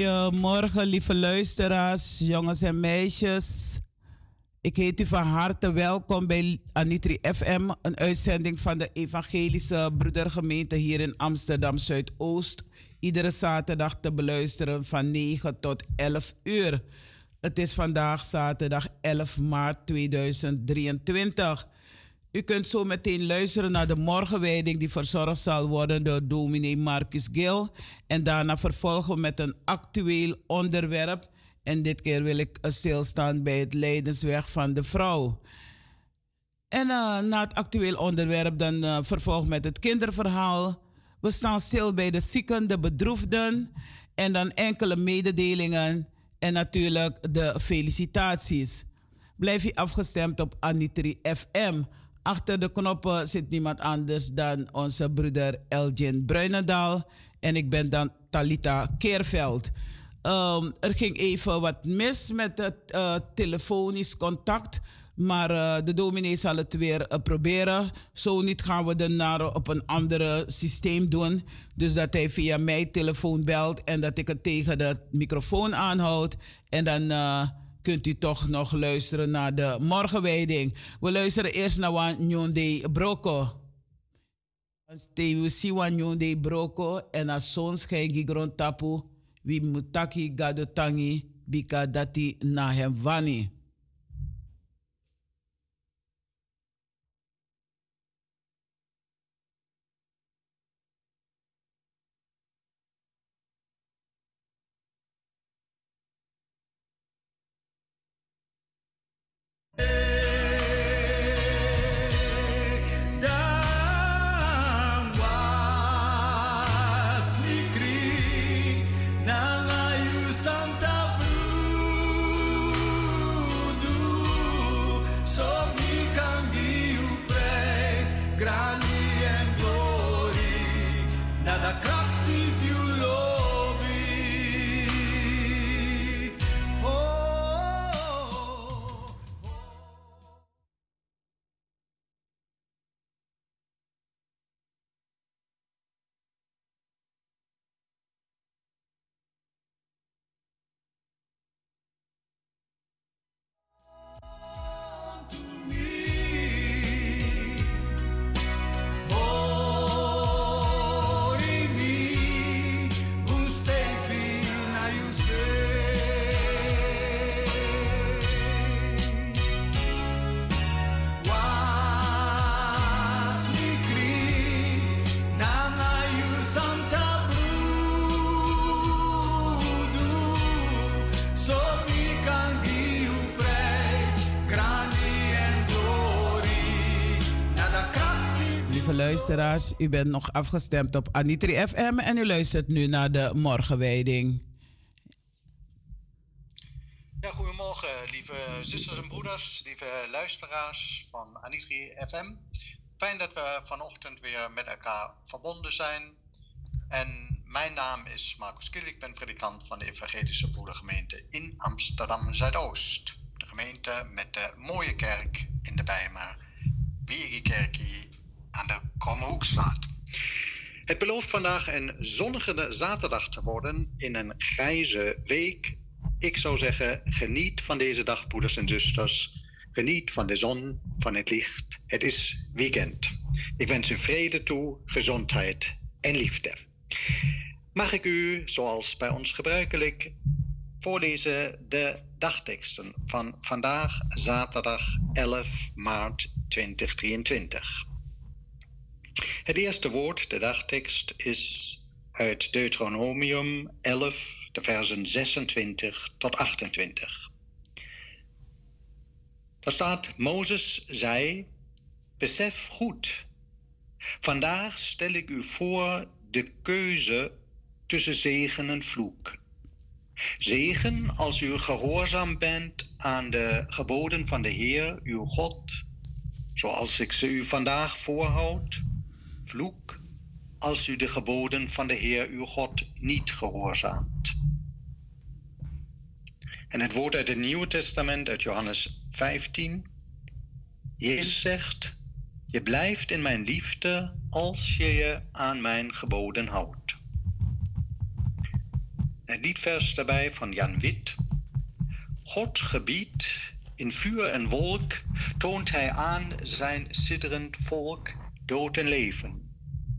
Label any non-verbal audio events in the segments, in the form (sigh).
Goedemorgen, lieve luisteraars, jongens en meisjes. Ik heet u van harte welkom bij Anitri FM, een uitzending van de Evangelische Broedergemeente hier in Amsterdam Zuidoost. Iedere zaterdag te beluisteren van 9 tot 11 uur. Het is vandaag zaterdag 11 maart 2023. U kunt zo meteen luisteren naar de morgenwijding die verzorgd zal worden door dominee Marcus Gil. En daarna vervolgen we met een actueel onderwerp. En dit keer wil ik stilstaan bij het lijdensweg van de vrouw. En eh, na het actueel onderwerp dan uh, vervolg met het kinderverhaal. We staan stil bij de zieken, de bedroefden en dan enkele mededelingen en natuurlijk de felicitaties. Blijf je afgestemd op Anitri FM. Achter de knoppen zit niemand anders dan onze broeder Elgin Bruinendaal en ik ben dan Talita Keerveld. Um, er ging even wat mis met het uh, telefonisch contact. Maar uh, de dominee zal het weer proberen. Zo niet gaan we het naar op een ander systeem doen. Dus dat hij via mijn telefoon belt en dat ik het tegen de microfoon aanhoud. En dan kunt u toch nog luisteren naar de morgenwijding. We luisteren eerst naar Wanyonde Broko. Stewu si Wanyonde Broko en als zonschijn gigron tapu. Wie mutaki gado tangi bika dati na hem vani. U bent nog afgestemd op Anitri FM en u luistert nu naar de morgenwijding. Ja, goedemorgen, lieve zusters en broeders, lieve luisteraars van Anitri FM. Fijn dat we vanochtend weer met elkaar verbonden zijn. En mijn naam is Marcus Kiel, ik ben predikant van de Evangelische Broedergemeente in Amsterdam Zuidoost. De gemeente met de mooie kerk in de Bijmer, Wiegekerkie aan de. Het belooft vandaag een zonnige zaterdag te worden in een grijze week. Ik zou zeggen, geniet van deze dag, broeders en zusters. Geniet van de zon, van het licht. Het is weekend. Ik wens u vrede toe, gezondheid en liefde. Mag ik u, zoals bij ons gebruikelijk, voorlezen de dagteksten van vandaag, zaterdag 11 maart 2023. Het eerste woord, de dagtekst, is uit Deuteronomium 11, de versen 26 tot 28. Daar staat, Mozes zei, besef goed, vandaag stel ik u voor de keuze tussen zegen en vloek. Zegen als u gehoorzaam bent aan de geboden van de Heer, uw God, zoals ik ze u vandaag voorhoud. Vloek als u de geboden van de Heer, uw God, niet gehoorzaamt. En het woord uit het Nieuwe Testament, uit Johannes 15. Jezus zegt, je blijft in mijn liefde als je je aan mijn geboden houdt. Het liedvers daarbij van Jan Wit. God gebiedt, in vuur en wolk toont hij aan zijn sidderend volk dood en leven,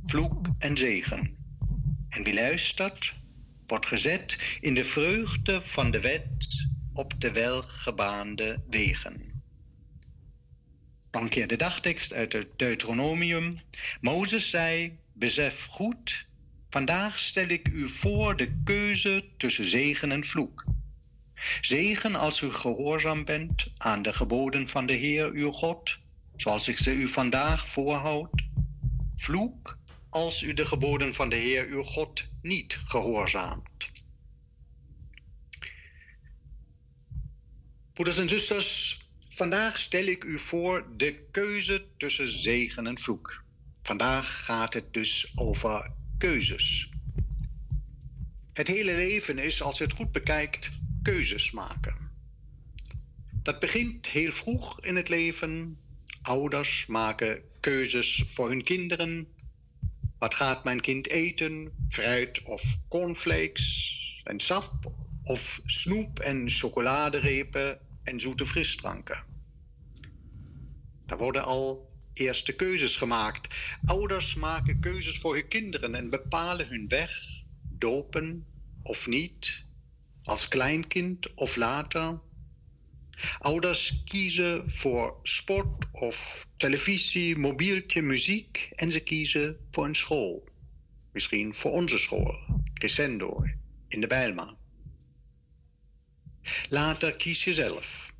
vloek en zegen. En wie luistert, wordt gezet in de vreugde van de wet op de welgebaande wegen. Nog een keer de dagtekst uit het Deuteronomium. Mozes zei, besef goed, vandaag stel ik u voor de keuze tussen zegen en vloek. Zegen als u gehoorzaam bent aan de geboden van de Heer uw God, zoals ik ze u vandaag voorhoud. Vloek als u de geboden van de Heer uw God niet gehoorzaamt. Broeders en zusters, vandaag stel ik u voor de keuze tussen zegen en vloek. Vandaag gaat het dus over keuzes. Het hele leven is, als je het goed bekijkt, keuzes maken. Dat begint heel vroeg in het leven. Ouders maken keuzes voor hun kinderen. Wat gaat mijn kind eten? Fruit of cornflakes en sap? Of snoep en chocoladerepen en zoete frisdranken? Daar worden al eerste keuzes gemaakt. Ouders maken keuzes voor hun kinderen en bepalen hun weg, dopen of niet, als kleinkind of later. Ouders kiezen voor sport of televisie, mobieltje, muziek en ze kiezen voor een school. Misschien voor onze school, Crescendo, in de Bijlma. Later kies je zelf.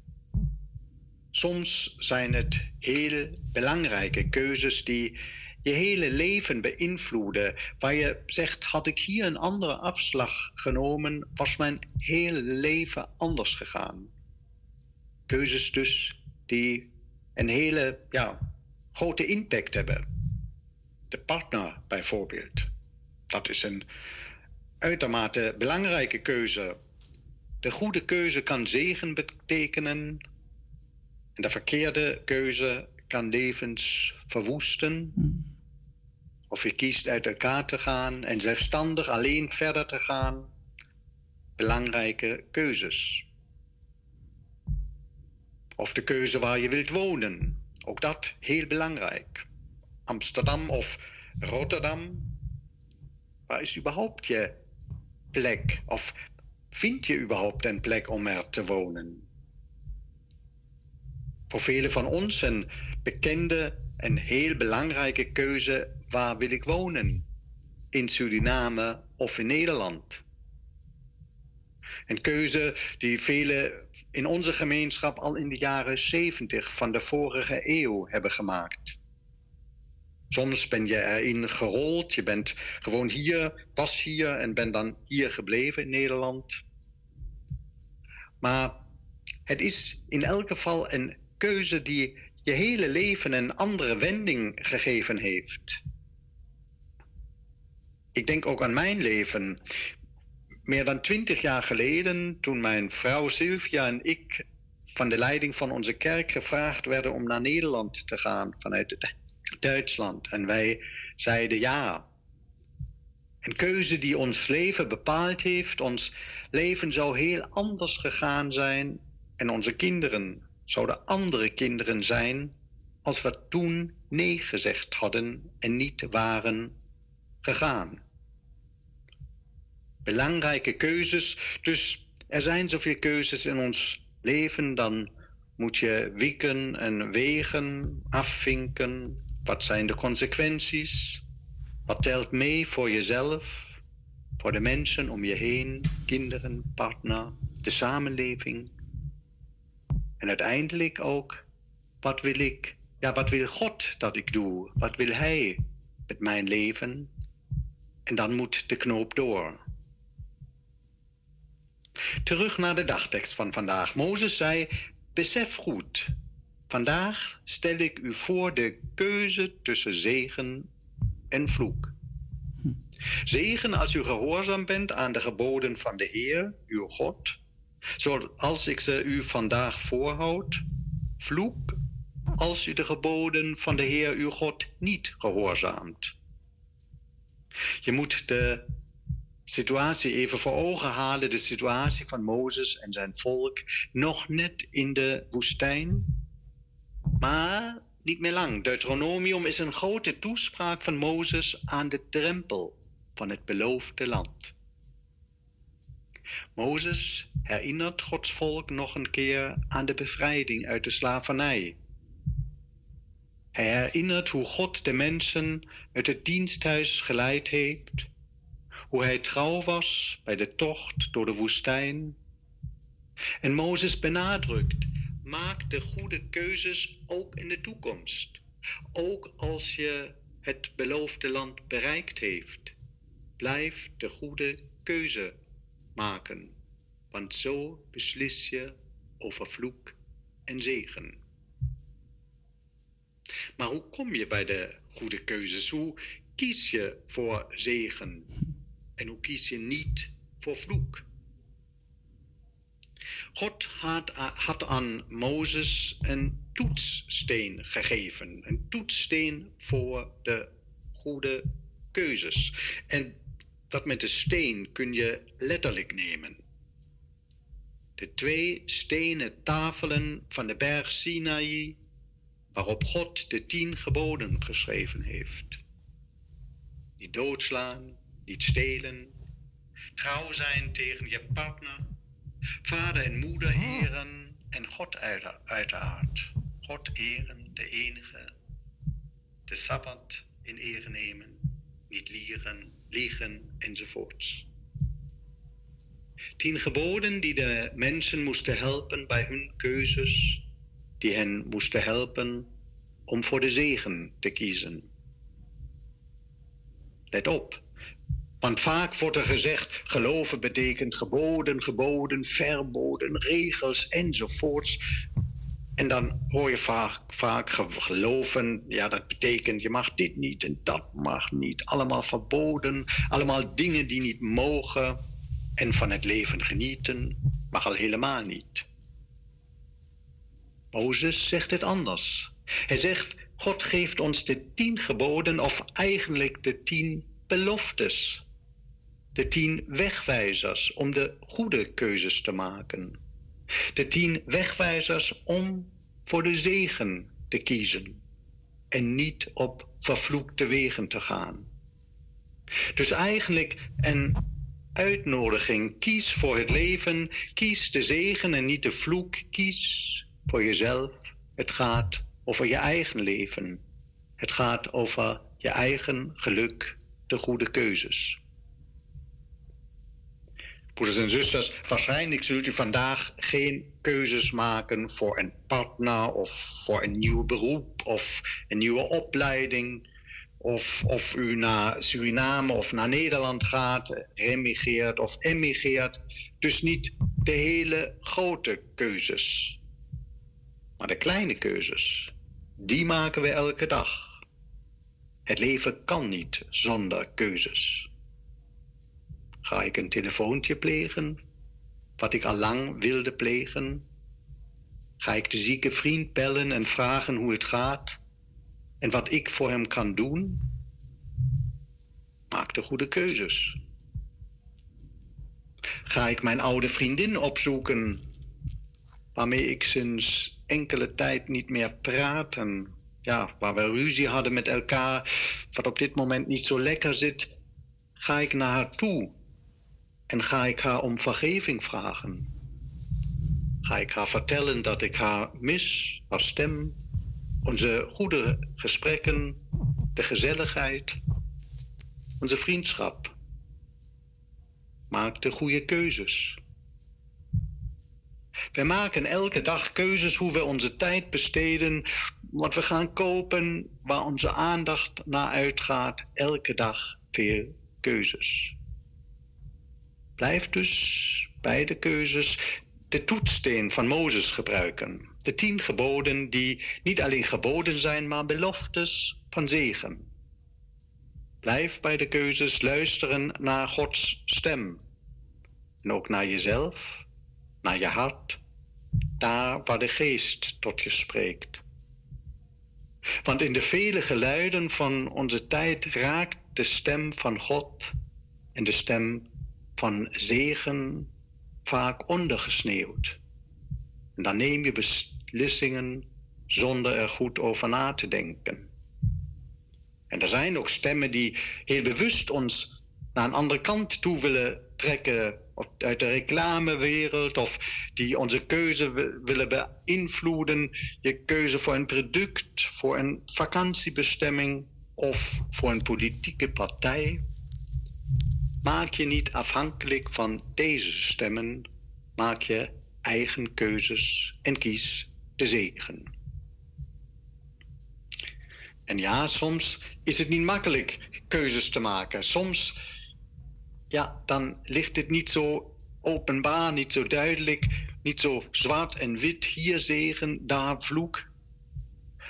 Soms zijn het heel belangrijke keuzes die je hele leven beïnvloeden. Waar je zegt, had ik hier een andere afslag genomen, was mijn hele leven anders gegaan. Keuzes dus die een hele ja, grote impact hebben. De partner bijvoorbeeld. Dat is een uitermate belangrijke keuze. De goede keuze kan zegen betekenen. En de verkeerde keuze kan levens verwoesten. Of je kiest uit elkaar te gaan en zelfstandig alleen verder te gaan. Belangrijke keuzes. Of de keuze waar je wilt wonen. Ook dat heel belangrijk. Amsterdam of Rotterdam. Waar is überhaupt je plek? Of vind je überhaupt een plek om er te wonen? Voor velen van ons een bekende en heel belangrijke keuze: waar wil ik wonen? In Suriname of in Nederland? Een keuze die velen in onze gemeenschap al in de jaren 70 van de vorige eeuw hebben gemaakt. Soms ben je erin gerold, je bent gewoon hier, was hier en ben dan hier gebleven in Nederland. Maar het is in elk geval een keuze die je hele leven een andere wending gegeven heeft. Ik denk ook aan mijn leven. Meer dan twintig jaar geleden, toen mijn vrouw Sylvia en ik van de leiding van onze kerk gevraagd werden om naar Nederland te gaan vanuit Duitsland. En wij zeiden ja. Een keuze die ons leven bepaald heeft. Ons leven zou heel anders gegaan zijn. En onze kinderen zouden andere kinderen zijn als we toen nee gezegd hadden en niet waren gegaan. Belangrijke keuzes, dus er zijn zoveel keuzes in ons leven, dan moet je wikken en wegen, afvinken. Wat zijn de consequenties? Wat telt mee voor jezelf, voor de mensen om je heen, kinderen, partner, de samenleving? En uiteindelijk ook, wat wil ik, ja, wat wil God dat ik doe? Wat wil Hij met mijn leven? En dan moet de knoop door. Terug naar de dagtekst van vandaag. Mozes zei: Besef goed, vandaag stel ik u voor de keuze tussen zegen en vloek. Zegen als u gehoorzaam bent aan de geboden van de Heer, uw God, zoals ik ze u vandaag voorhoud. Vloek als u de geboden van de Heer, uw God, niet gehoorzaamt. Je moet de situatie even voor ogen halen, de situatie van Mozes en zijn volk, nog net in de woestijn, maar niet meer lang. Deuteronomium is een grote toespraak van Mozes aan de drempel van het beloofde land. Mozes herinnert Gods volk nog een keer aan de bevrijding uit de slavernij. Hij herinnert hoe God de mensen uit het diensthuis geleid heeft hoe hij trouw was bij de tocht door de woestijn. En Mozes benadrukt, maak de goede keuzes ook in de toekomst. Ook als je het beloofde land bereikt heeft. Blijf de goede keuze maken, want zo beslis je over vloek en zegen. Maar hoe kom je bij de goede keuzes? Hoe kies je voor zegen? En hoe kies je niet voor vloek? God had, aan Mozes een toetssteen gegeven. Een toetssteen voor de goede keuzes. En dat met de steen kun je letterlijk nemen. De twee stenen tafelen van de berg Sinaï, waarop God de tien geboden geschreven heeft. Niet doodslaan, niet stelen, trouw zijn tegen je partner, vader en moeder eren en God uiteraard. God eren, de enige, de Sabbat in ere nemen, niet liegen, liegen enzovoorts. Tien geboden die de mensen moesten helpen bij hun keuzes, die hen moesten helpen om voor de zegen te kiezen. Let op, want vaak wordt er gezegd, geloven betekent geboden, geboden, verboden, regels enzovoorts. En dan hoor je vaak, vaak geloven, ja dat betekent je mag dit niet en dat mag niet. Allemaal verboden, allemaal dingen die niet mogen. En van het leven genieten mag al helemaal niet. Mozes zegt het anders. Hij zegt, God geeft ons de tien geboden of eigenlijk de tien beloftes de tien wegwijzers om de goede keuzes te maken. De tien wegwijzers om voor de zegen te kiezen en niet op vervloekte wegen te gaan. Dus eigenlijk een uitnodiging. Kies voor het leven, kies de zegen en niet de vloek. Kies voor jezelf. Het gaat over je eigen leven. Het gaat over je eigen geluk, de goede keuzes. Broeders en zusters, waarschijnlijk zult u vandaag geen keuzes maken voor een partner of voor een nieuw beroep of een nieuwe opleiding. of, of u naar Suriname of naar Nederland gaat, remigreert of emigreert. Dus niet de hele grote keuzes, maar de kleine keuzes. Die maken we elke dag. Het leven kan niet zonder keuzes. Ga ik een telefoontje plegen, wat ik al lang wilde plegen? Ga ik de zieke vriend bellen en vragen hoe het gaat en wat ik voor hem kan doen? Maak de goede keuzes. Ga ik mijn oude vriendin opzoeken, waarmee ik sinds enkele tijd niet meer praat en ja, waar we ruzie hadden met elkaar, wat op dit moment niet zo lekker zit, ga ik naar haar toe en ga ik haar om vergeving vragen. Ga ik haar vertellen dat ik haar mis, haar stem, onze goede gesprekken, de gezelligheid, onze vriendschap. Maak de goede keuzes. We maken elke dag keuzes hoe we onze tijd besteden, wat we gaan kopen, waar onze aandacht naar uitgaat. Elke dag veel keuzes. Blijf dus bij de keuzes de toetssteen van Mozes gebruiken. De tien geboden die niet alleen geboden zijn, maar beloftes van zegen. Blijf bij de keuzes luisteren naar Gods stem. En ook naar jezelf, naar je hart, daar waar de geest tot je spreekt. Want in de vele geluiden van onze tijd raakt de stem van God en de stem van zegen vaak ondergesneeuwd. En dan neem je beslissingen zonder er goed over na te denken. En er zijn ook stemmen die heel bewust ons naar een andere kant toe willen trekken, uit de reclamewereld, of die onze keuze willen beïnvloeden. Je keuze voor een product, voor een vakantiebestemming of voor een politieke partij. Maak je niet afhankelijk van deze stemmen, maak je eigen keuzes en kies de zegen. En ja, soms is het niet makkelijk keuzes te maken. Soms, ja, dan ligt het niet zo openbaar, niet zo duidelijk, niet zo zwart en wit, hier zegen, daar vloek.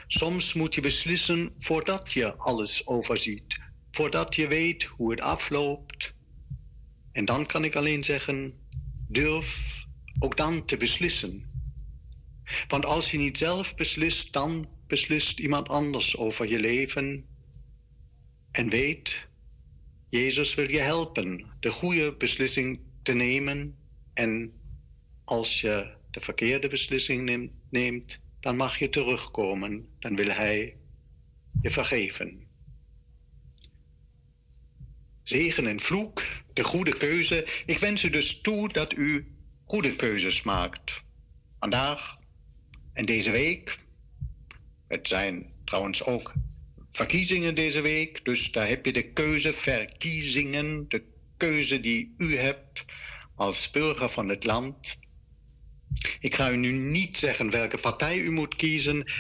Soms moet je beslissen voordat je alles overziet, voordat je weet hoe het afloopt. En dan kan ik alleen zeggen, durf ook dan te beslissen. Want als je niet zelf beslist, dan beslist iemand anders over je leven. En weet, Jezus wil je helpen de goede beslissing te nemen. En als je de verkeerde beslissing neemt, dan mag je terugkomen. Dan wil Hij je vergeven. Zegen en vloek, de goede keuze. Ik wens u dus toe dat u goede keuzes maakt. Vandaag en deze week. Het zijn trouwens ook verkiezingen deze week, dus daar heb je de keuze, verkiezingen, de keuze die u hebt als burger van het land. Ik ga u nu niet zeggen welke partij u moet kiezen,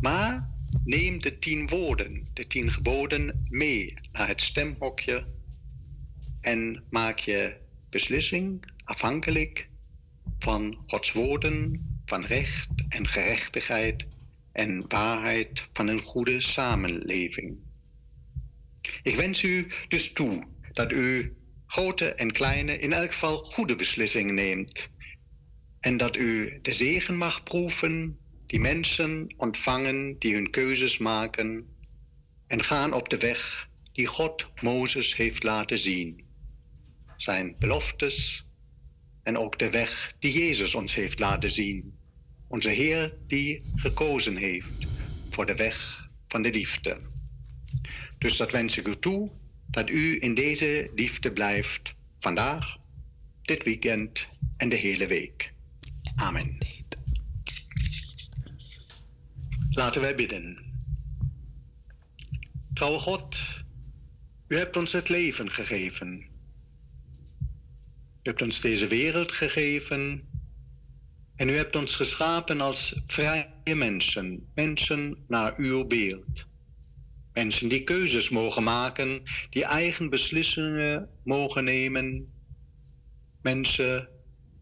maar neem de tien woorden, de tien geboden mee naar het stemhokje en maak je beslissing afhankelijk van Gods woorden, van recht en gerechtigheid en waarheid van een goede samenleving. Ik wens u dus toe dat u grote en kleine, in elk geval goede beslissingen neemt. En dat u de zegen mag proeven die mensen ontvangen die hun keuzes maken en gaan op de weg die God Mozes heeft laten zien. Zijn beloftes en ook de weg die Jezus ons heeft laten zien. Onze Heer die gekozen heeft voor de weg van de liefde. Dus dat wens ik u toe, dat u in deze liefde blijft vandaag, dit weekend en de hele week. Amen. Laten wij bidden. Trouwe God, u hebt ons het leven gegeven. U hebt ons deze wereld gegeven en u hebt ons geschapen als vrije mensen, mensen naar uw beeld. Mensen die keuzes mogen maken, die eigen beslissingen mogen nemen. Mensen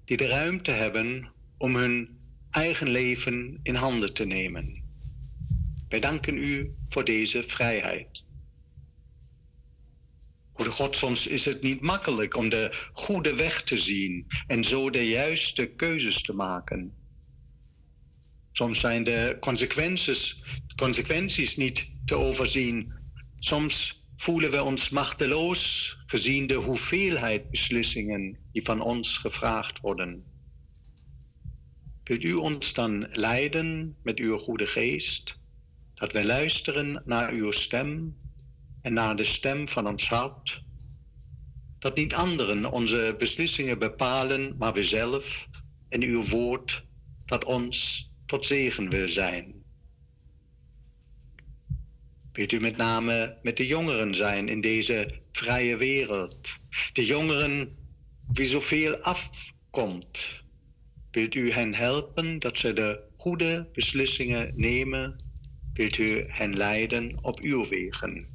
die de ruimte hebben om hun eigen leven in handen te nemen. Wij danken u voor deze vrijheid. Goede God, soms is het niet makkelijk om de goede weg te zien en zo de juiste keuzes te maken. Soms zijn de consequenties, consequenties niet te overzien. Soms voelen we ons machteloos gezien de hoeveelheid beslissingen die van ons gevraagd worden. Wilt u ons dan leiden met uw goede geest, dat wij luisteren naar uw stem en naar de stem van ons hart? Dat niet anderen onze beslissingen bepalen, maar we zelf en uw woord dat ons tot zegen wil zijn. Wilt u met name met de jongeren zijn in deze vrije wereld? De jongeren wie zoveel afkomt. Wilt u hen helpen dat ze de goede beslissingen nemen? Wilt u hen leiden op uw wegen?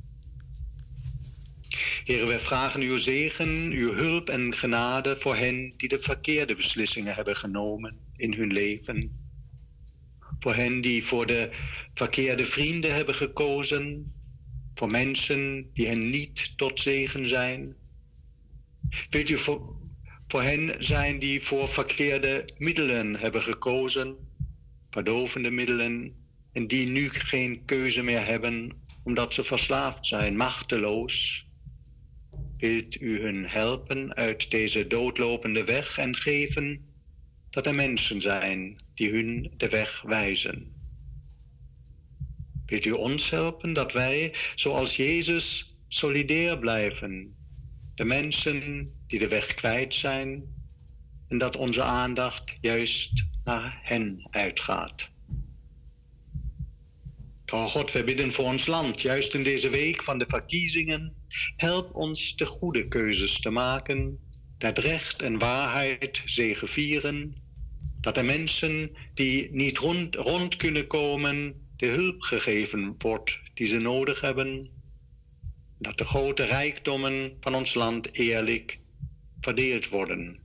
Heren, wij vragen uw zegen, uw hulp en genade voor hen die de verkeerde beslissingen hebben genomen in hun leven. Voor hen die voor de verkeerde vrienden hebben gekozen. Voor mensen die hen niet tot zegen zijn. Wilt u voor, voor hen zijn die voor verkeerde middelen hebben gekozen, verdovende middelen, en die nu geen keuze meer hebben omdat ze verslaafd zijn, machteloos. Wilt u hun helpen uit deze doodlopende weg en geven dat er mensen zijn die hun de weg wijzen. Wilt u ons helpen dat wij, zoals Jezus, solidair blijven, de mensen die de weg kwijt zijn, en dat onze aandacht juist naar hen uitgaat. Trouw God, wij bidden voor ons land, juist in deze week van de verkiezingen. Help ons de goede keuzes te maken, dat recht en waarheid zegevieren dat de mensen die niet rond, rond kunnen komen, de hulp gegeven wordt die ze nodig hebben. Dat de grote rijkdommen van ons land eerlijk verdeeld worden.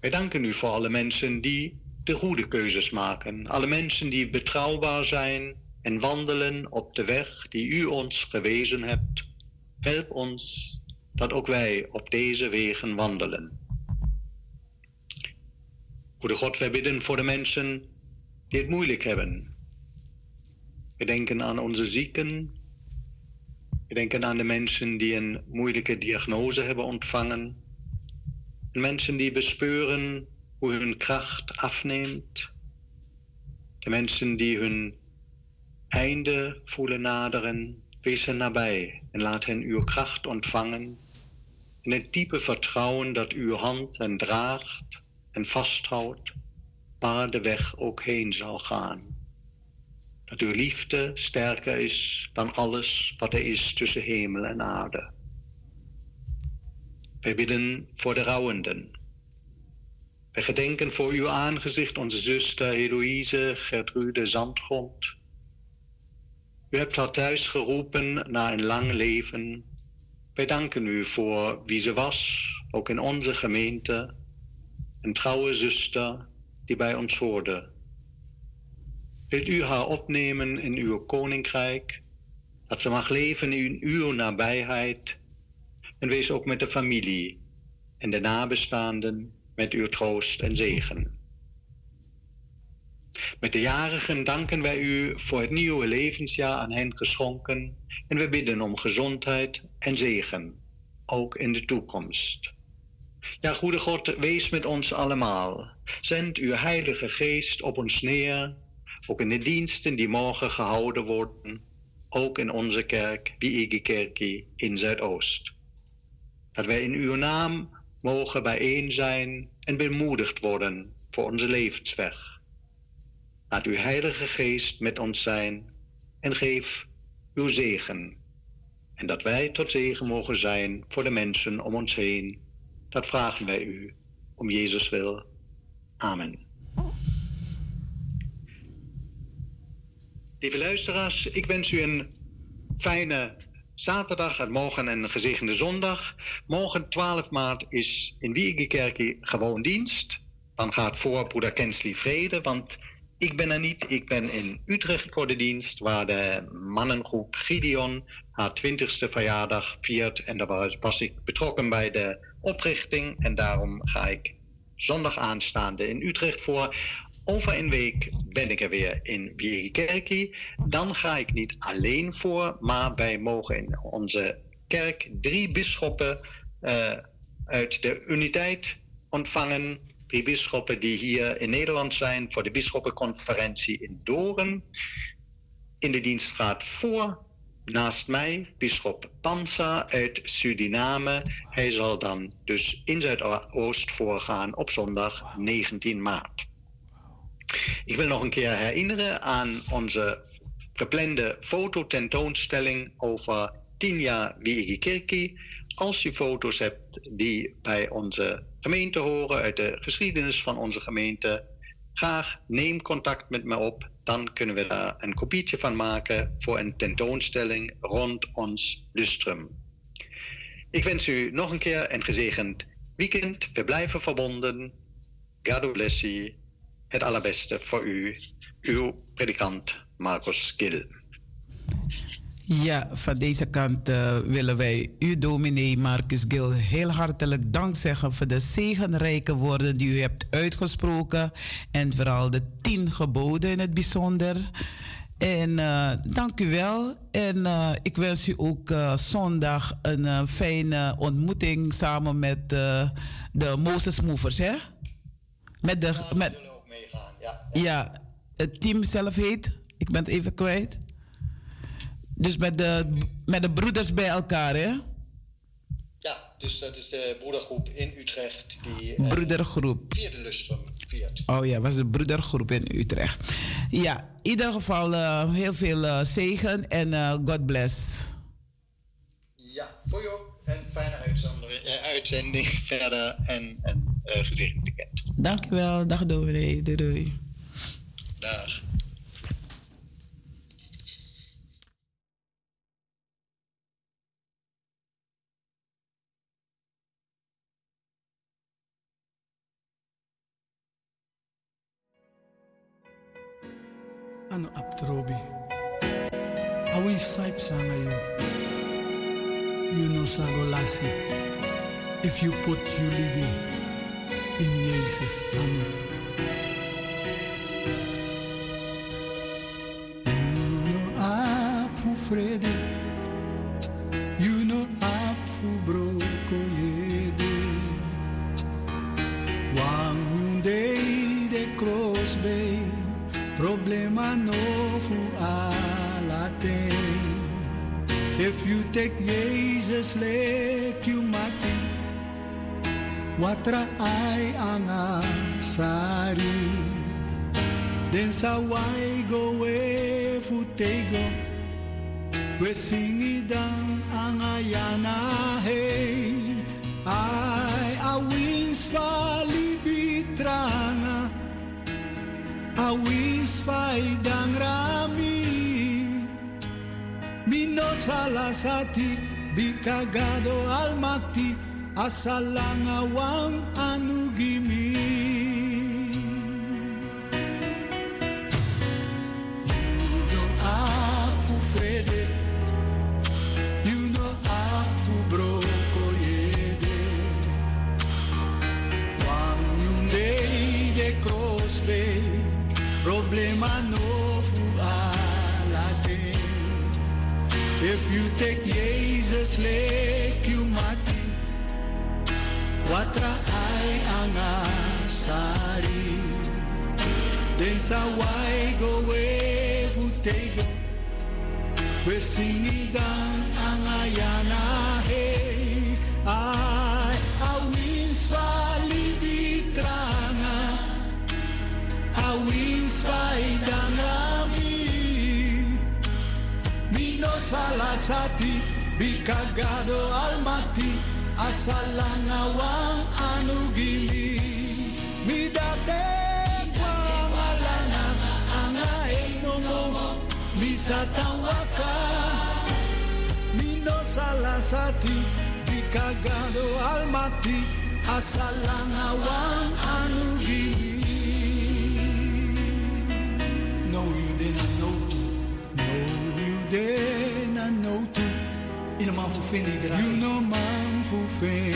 Wij danken u voor alle mensen die de goede keuzes maken, alle mensen die betrouwbaar zijn en wandelen op de weg die u ons gewezen hebt. Help ons dat ook wij op deze wegen wandelen. Goede God, wij bidden voor de mensen die het moeilijk hebben. We denken aan onze zieken. We denken aan de mensen die een moeilijke diagnose hebben ontvangen. Mensen die bespeuren hun kracht afneemt. De mensen die hun einde voelen naderen. Wees nabij en laat hen uw kracht ontvangen. In het diepe vertrouwen dat uw hand hen draagt en vasthoudt, waar de weg ook heen zal gaan. Dat uw liefde sterker is dan alles wat er is tussen hemel en aarde. Wij bidden voor de rouwenden. Wij gedenken voor uw aangezicht onze zuster Heloïse Gertrude Zandgrond. U hebt haar thuis geroepen na een lang leven. Wij danken u voor wie ze was, ook in onze gemeente een trouwe zuster die bij ons hoorde. Wilt u haar opnemen in uw koninkrijk, dat ze mag leven in uw nabijheid en wees ook met de familie en de nabestaanden met uw troost en zegen. Met de jarigen danken wij u voor het nieuwe levensjaar aan hen geschonken en we bidden om gezondheid en zegen, ook in de toekomst. Ja, goede God, wees met ons allemaal. Zend uw Heilige Geest op ons neer, ook in de diensten die morgen gehouden worden, ook in onze kerk, Biegi Kerkie in Zuidoost. Dat wij in uw naam mogen bijeen zijn en bemoedigd worden voor onze levensweg. Laat uw Heilige Geest met ons zijn en geef uw zegen. En dat wij tot zegen mogen zijn voor de mensen om ons heen dat vragen wij u om Jezus wil. Amen. Lieve luisteraars, ik wens u een fijne zaterdag en morgen een gezegende zondag. Morgen 12 maart is in Wiegekerkie gewoon dienst. Dan gaat voor broeder Kensli Vrede, want ik ben er niet. Ik ben in Utrecht voor de dienst, waar de mannengroep Gideon haar 20ste verjaardag viert. En daar was ik betrokken bij de oprichting en daarom ga ik zondag aanstaande in Utrecht voor. Over een week ben ik er weer in Wiegekerkie. Dan ga ik niet alleen voor, maar wij mogen in onze kerk drie bisschoppen eh, uit de uniteit ontvangen. Drie bisschoppen die hier in Nederland zijn voor de bisschoppenconferentie in Doren. In de dienst gaat voor naast mij bisschop Pansa uit Suriname. Hij zal dan dus in Zuidoost voorgaan op zondag 19 maart. Ik wil nog een keer herinneren aan onze geplande fototentoonstelling over 10 jaar Wiegikirki. Als je foto's hebt die bij onze gemeente horen, uit de geschiedenis van onze gemeente, graag neem contact met me op. Dan kunnen we daar een kopietje van maken voor een tentoonstelling rond ons lustrum. Ik wens u nog een keer een gezegend weekend. We blijven verbonden. God bless you. Het allerbeste voor u, uw predikant Marcus Gil. Ja, van deze kant eh, willen wij u, dominee Marcus Gil, heel hartelijk dank zeggen voor de zegenrijke woorden die u hebt uitgesproken. En vooral de tien geboden in het bijzonder. En eh, dank u wel. En eh, ik wens u ook zondag een fijne ontmoeting samen met de Moses Movers, hè? Met de, met, meegaan, ja. ja, het team zelf heet, ik ben het even kwijt. Dus met de, met de broeders bij elkaar, hè? Ja, dus dat is de broedergroep in Utrecht die eh, Broedergroep. vierde lustrum viert. Oh ja, was de broedergroep in Utrecht. Ja, in ieder geval eh, heel veel eh, zegen en God bless. Ja, voor jou. En fijne uitzending, uitzending verder en een eh gezegend weekend. Dankjewel, dag dominee, doei doei. Dag. ano aptrobi. Awi saip sa ngayon. You know sagolasi. If you put you lead me in Jesus name. You know up for Freddy. You know up for Broko Yede. Yung day de cross bay. Problema novo alaten. If you take Jesus lek you mati. Watra ay ang asari. Den sa way go we futego. We singidang ang ayana hey. Ay awins palibitranga. Awis faidang rami Mino salasati Bikagado almati asa langawang anu gimin You know Broko Yede de Problema novo alate. If you take Jesus' leg Watra ay ang asari Den sa waigo we futego Wesingidan ang ayanahe Ay awins palibitranga Awins paidanami Minos alasati bikagado almati asal lang awang anu gili midate wala na anga enomo bisa tawaka mino salasati dikagado almati asal lang awang anu gili No, you did not know. No, you did. In man voor vinden You iedereen. know man fu fen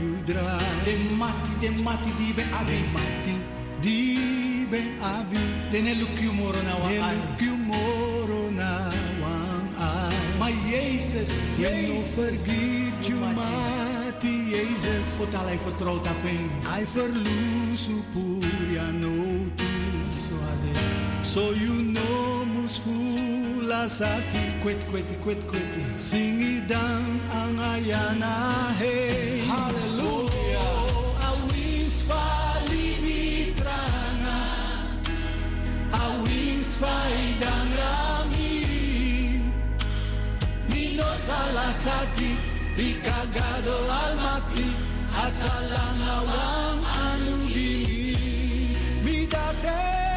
you drive De mati, de mati die be De abi. mati di be abi De ne lukju moro na De wakai. lukju moro na wang ai Maar Jezus, Je no Jezus. vergiet you mati Jezus Wat hij vertrouwt op een. I verloos pur no tu So you know mus fula lasati kwet quit kwet kweti singidang ang ayana hey. Hallelujah. Oh, awis palibitranga awis faidang rami nino salasati bikagado almati. Asalang awang anudi. Midate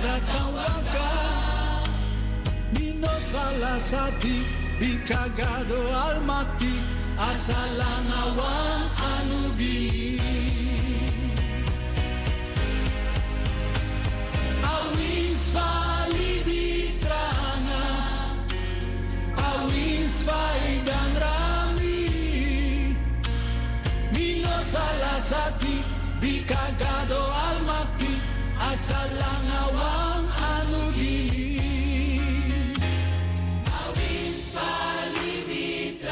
binatang langka Minosalasati Bikagado almati Asalanawan anubi Awis valibitrana vai vaidan rami Minosalasati Bikagado sa langawang hanugin. Awin palibitrana,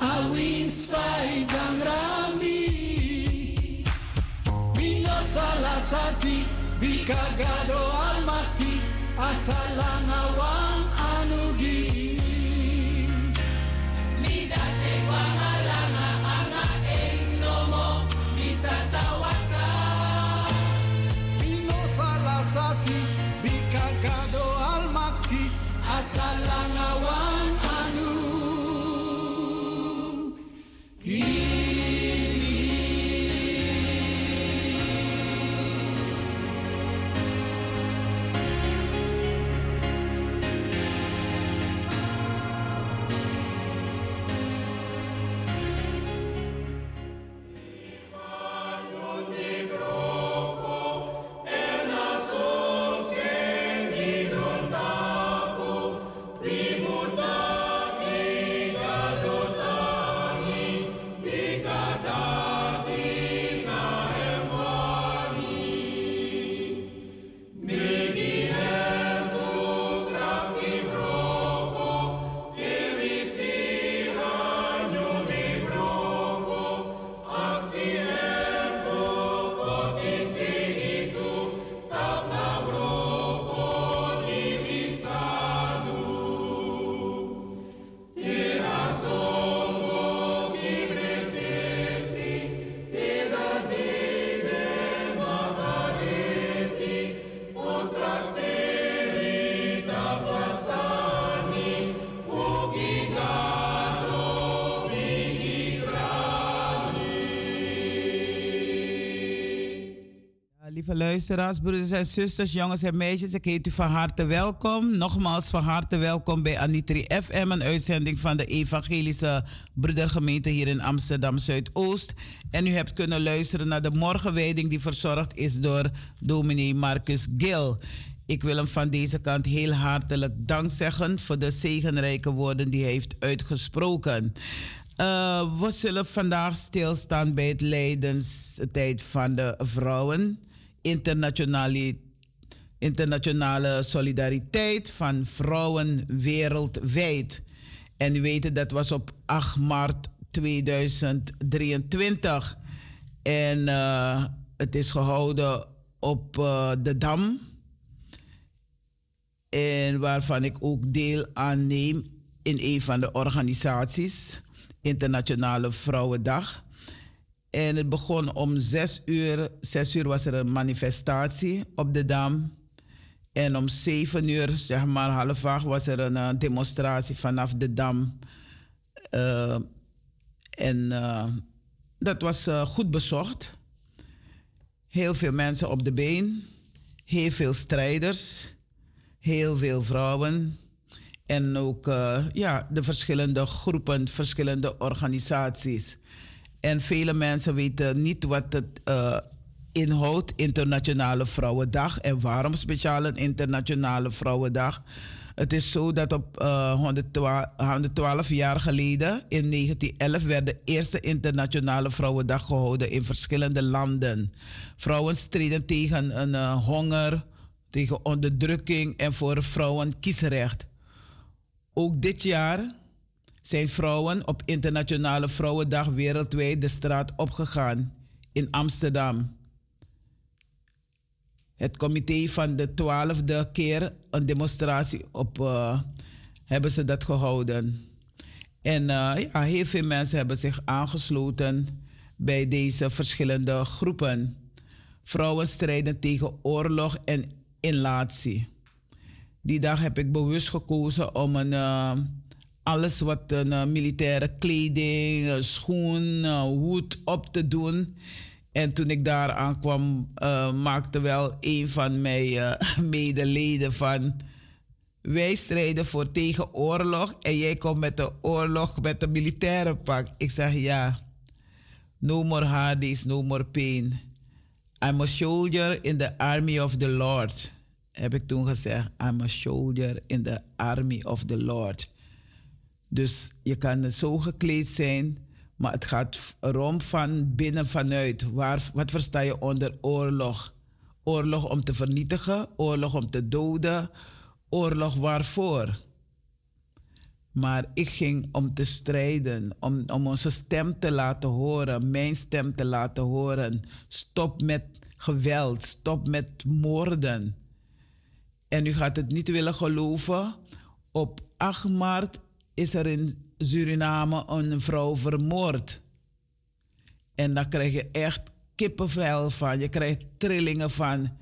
awin spay bikagado almati, asa pasati, bikagado al mati, asalanawa. Luisteraars, broeders en zusters, jongens en meisjes, ik heet u van harte welkom. Nogmaals van harte welkom bij Anitri FM, een uitzending van de Evangelische Broedergemeente hier in Amsterdam Zuidoost. En u hebt kunnen luisteren naar de morgenwijding die verzorgd is door dominee Marcus Gil. Ik wil hem van deze kant heel hartelijk dank zeggen voor de zegenrijke woorden die hij heeft uitgesproken. Eh, we zullen vandaag stilstaan bij het lijdenstijd van de vrouwen. Internationale, internationale solidariteit van vrouwen wereldwijd. En u weet dat was op 8 maart 2023. En eh, het is gehouden op eh, de Dam. En waarvan ik ook deel aan neem in een van de organisaties. Internationale Vrouwendag. En het begon om zes uur. Zes uur was er een manifestatie op de Dam. En om zeven uur, zeg maar half acht, was er een eh, demonstratie vanaf de Dam. Eh, en eh, dat was goed bezocht. Heel veel mensen op de been, heel veel strijders, heel veel vrouwen en ook ja, de verschillende groepen, verschillende organisaties. En vele mensen weten niet wat het eh, inhoudt, Internationale Vrouwendag. En waarom speciaal een Internationale Vrouwendag? Het is zo dat op eh, 112, 112 jaar geleden, in 1911, werd de eerste Internationale Vrouwendag gehouden in verschillende landen. Vrouwen streden tegen een eh, honger, tegen onderdrukking en voor vrouwen kiesrecht. Ook dit jaar zijn vrouwen op Internationale Vrouwendag wereldwijd de straat opgegaan in Amsterdam. Het comité van de twaalfde keer een demonstratie op eh, hebben ze dat gehouden. En eh, ja, heel veel mensen hebben zich aangesloten bij deze verschillende groepen. Vrouwen strijden tegen oorlog en inlatie. Die dag heb ik bewust gekozen om een, eh, alles wat een eh, militaire kleding, een schoen, hoed op te doen. En toen ik daar aankwam, eh, maakte wel een van mijn eh, (laughs) medeleden van... Wij strijden voor tegen oorlog en jij komt met de oorlog met de militaire pak. Ik zeg ja, no more Hades, no more pain. I'm a soldier in the army of the Lord. Heb ik toen gezegd, I'm a soldier in the army of the Lord. Dus je kan zo gekleed zijn, maar het gaat erom van binnen vanuit. Waar, wat versta je onder oorlog? Oorlog om te vernietigen, oorlog om te doden, oorlog waarvoor? Maar ik ging om te strijden, om, om onze stem te laten horen, mijn stem te laten horen. Stop met geweld, stop met moorden. En u gaat het niet willen geloven. Op 8 maart is er in Suriname een vrouw vermoord. En daar krijg je echt kippenvel van. Je krijgt trillingen van.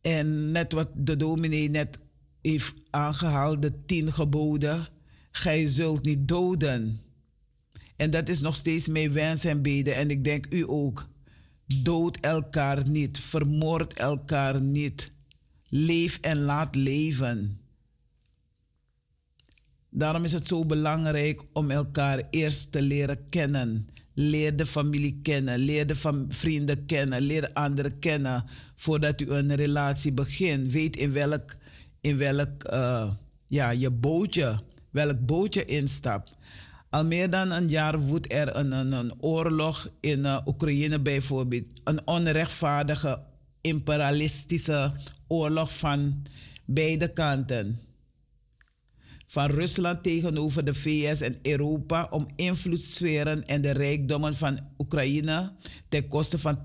En net wat de dominee net heeft aangehaald, de tien geboden. Gij zult niet doden. En dat is nog steeds mijn wens en beden. En ik denk u ook. Dood elkaar niet. Vermoord elkaar niet. Leef en laat leven. Daarom is het zo belangrijk om elkaar eerst te leren kennen. Leer de familie kennen, leer de vrienden kennen, leer anderen kennen voordat u een relatie begint. Weet in welk, in welk eh, ja, je bootje, welk bootje instapt. Al meer dan een jaar woedt er een, een, een oorlog in eh, Oekraïne bijvoorbeeld. Een onrechtvaardige, imperialistische oorlog van beide kanten van Rusland tegenover de VS en Europa om invloedssferen en de rijkdommen van Oekraïne ten koste van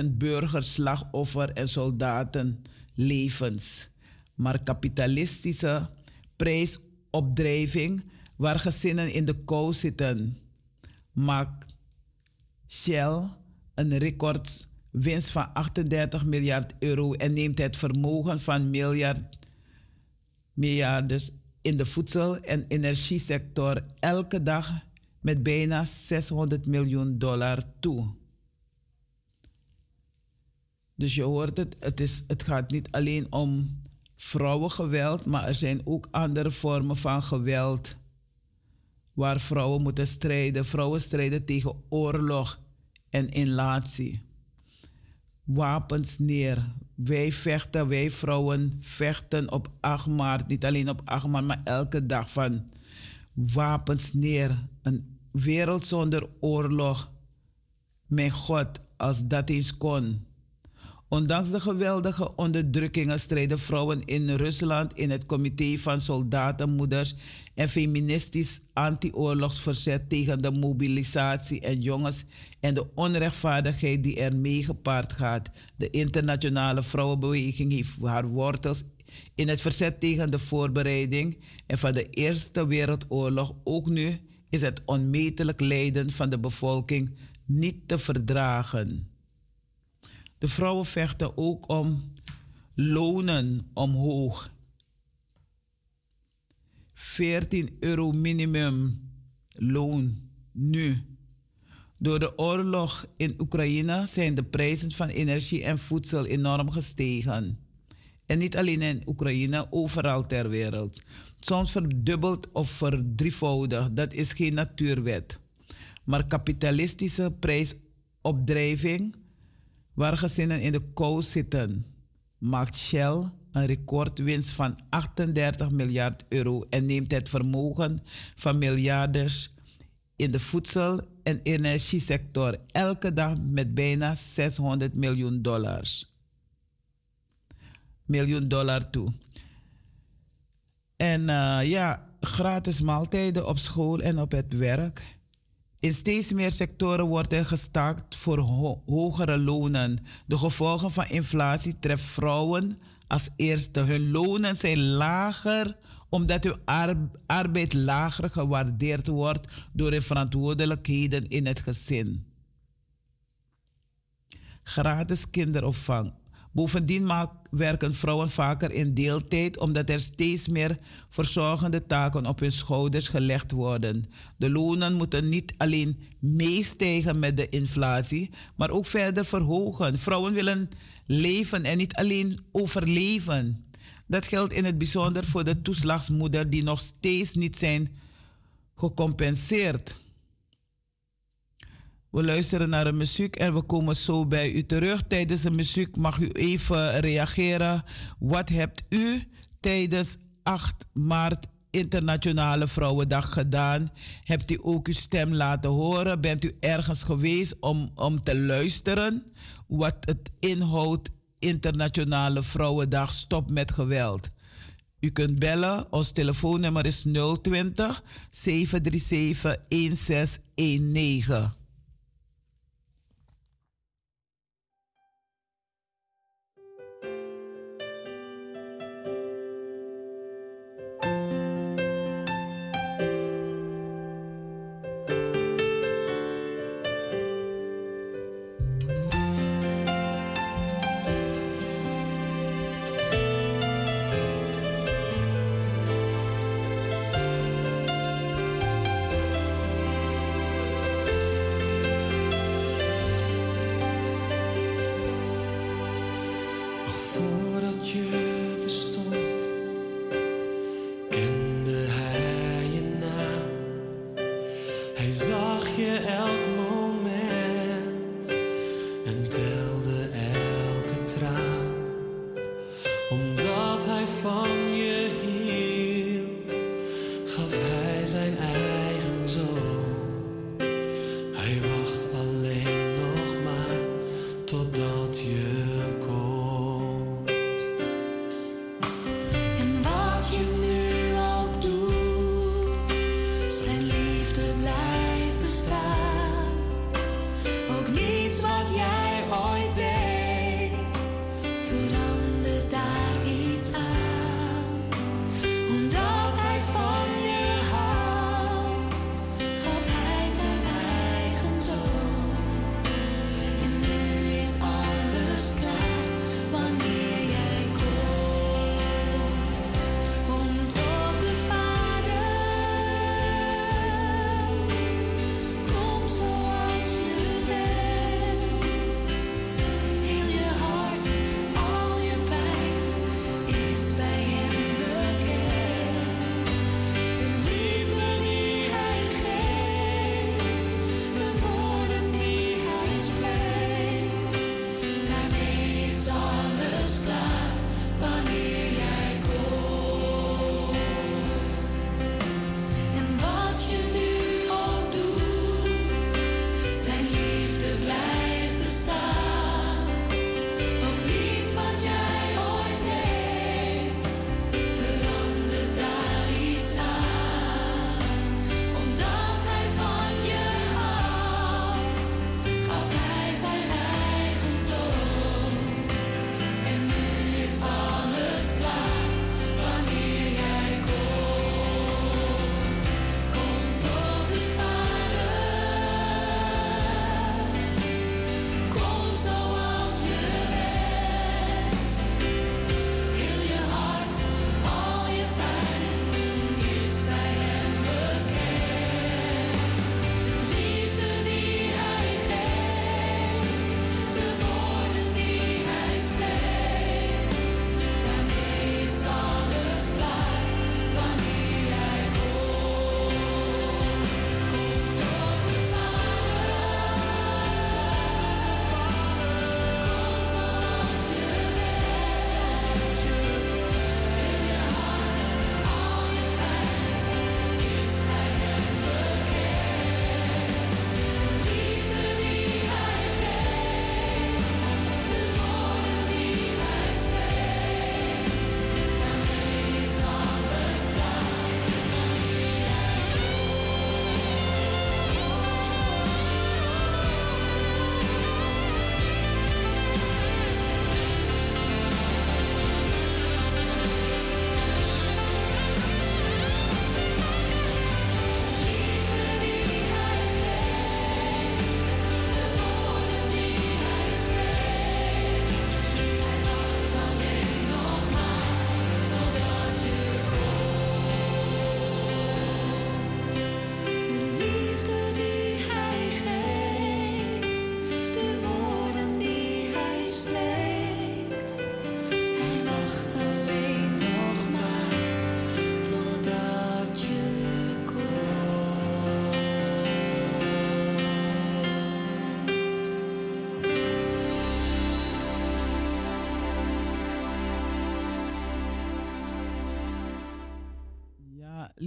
10.000 burgers, slachtoffer en soldaten levens. Maar kapitalistische prijsopdrijving waar gezinnen in de kou zitten maakt Shell een record winst van 38 miljard euro en neemt het vermogen van miljard, miljarders in de voedsel- en energiesector elke dag met bijna 600 miljoen dollar toe. Dus je hoort het, het, is, het gaat niet alleen om vrouwengeweld, maar er zijn ook andere vormen van geweld waar vrouwen moeten strijden. Vrouwen strijden tegen oorlog en inlatie. Wapens neer. Wij vechten, wij vrouwen vechten op 8 maart. Niet alleen op 8 maart, maar elke dag van wapens neer. Een wereld zonder oorlog. Mijn God, als dat eens kon. Ondanks de geweldige onderdrukkingen strijden vrouwen in Rusland in het comité van soldatenmoeders en feministisch anti-oorlogsverzet tegen de mobilisatie en jongens en de onrechtvaardigheid die ermee gepaard gaat. De internationale vrouwenbeweging heeft haar wortels in het verzet tegen de voorbereiding en van de Eerste Wereldoorlog. Ook nu is het onmetelijk lijden van de bevolking niet te verdragen. De vrouwen vechten ook om lonen omhoog. 14 euro minimum loon nu. Door de oorlog in Oekraïne zijn de prijzen van energie en voedsel enorm gestegen. En niet alleen in Oekraïne, overal ter wereld. Soms verdubbeld of verdrievoudigd, dat is geen natuurwet. Maar kapitalistische prijsopdrijving, waar gezinnen in de kou zitten, maakt Shell een recordwinst van 38 miljard euro en neemt het vermogen van miljarders in de voedsel- en energiesector elke dag met bijna 600 miljoen dollars. Miljoen dollar toe. En eh, ja, gratis maaltijden op school en op het werk. In steeds meer sectoren wordt er gestaakt voor ho- hogere lonen. De gevolgen van inflatie treffen vrouwen als eerste. Hun lonen zijn lager omdat hun ar- arbeid lager gewaardeerd wordt door hun verantwoordelijkheden in het gezin. Gratis kinderopvang. Bovendien werken vrouwen vaker in deeltijd omdat er steeds meer verzorgende taken op hun schouders gelegd worden. De lonen moeten niet alleen meestijgen met de inflatie, maar ook verder verhogen. Vrouwen willen leven en niet alleen overleven. Dat geldt in het bijzonder voor de toeslagsmoeder die nog steeds niet zijn gecompenseerd. We luisteren naar de muziek en we komen zo bij u terug. Tijdens de muziek mag u even reageren. Wat hebt u tijdens 8 maart Internationale Vrouwendag gedaan? Hebt u ook uw stem laten horen? Bent u ergens geweest om, om te luisteren? Wat het inhoudt Internationale Vrouwendag Stop met Geweld. U kunt bellen. Ons telefoonnummer is 020 737 1619.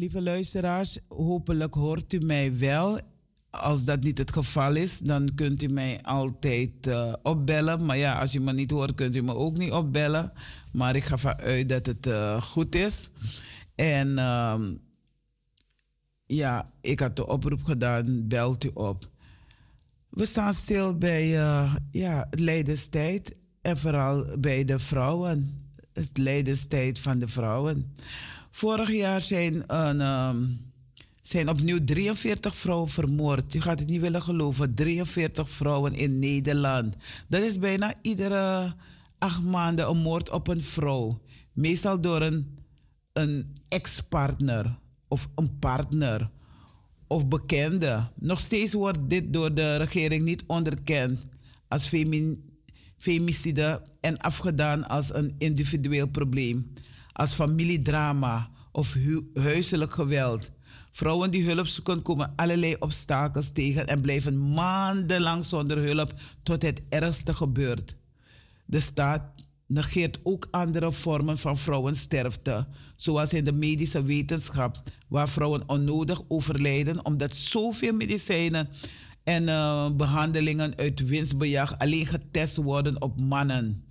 Lieve luisteraars, hopelijk hoort u mij wel. Als dat niet het geval is, dan kunt u mij altijd eh, opbellen. Maar ja, als u me niet hoort, kunt u me ook niet opbellen. Maar ik ga ervan uit dat het eh, goed is. En ehm, ja, ik had de oproep gedaan, belt u op. We staan stil bij uh, ja, het lijdenstijd en vooral bij de vrouwen. Het lijdenstijd van de vrouwen. Vorig jaar zijn, een, um, zijn opnieuw 43 vrouwen vermoord. Je gaat het niet willen geloven. 43 vrouwen in Nederland. Dat is bijna iedere acht maanden een moord op een vrouw. Meestal door een, een ex-partner of een partner of bekende. Nog steeds wordt dit door de regering niet onderkend als femicide en afgedaan als een individueel probleem, als familiedrama of hu huiselijk geweld. Vrouwen die hulp zoeken komen allerlei obstakels tegen en blijven maandenlang zonder hulp tot het ergste gebeurt. De staat negeert ook andere vormen van vrouwensterfte, zoals in de medische wetenschap, waar vrouwen onnodig overlijden omdat zoveel medicijnen en uh, behandelingen uit winstbejag alleen getest worden op mannen.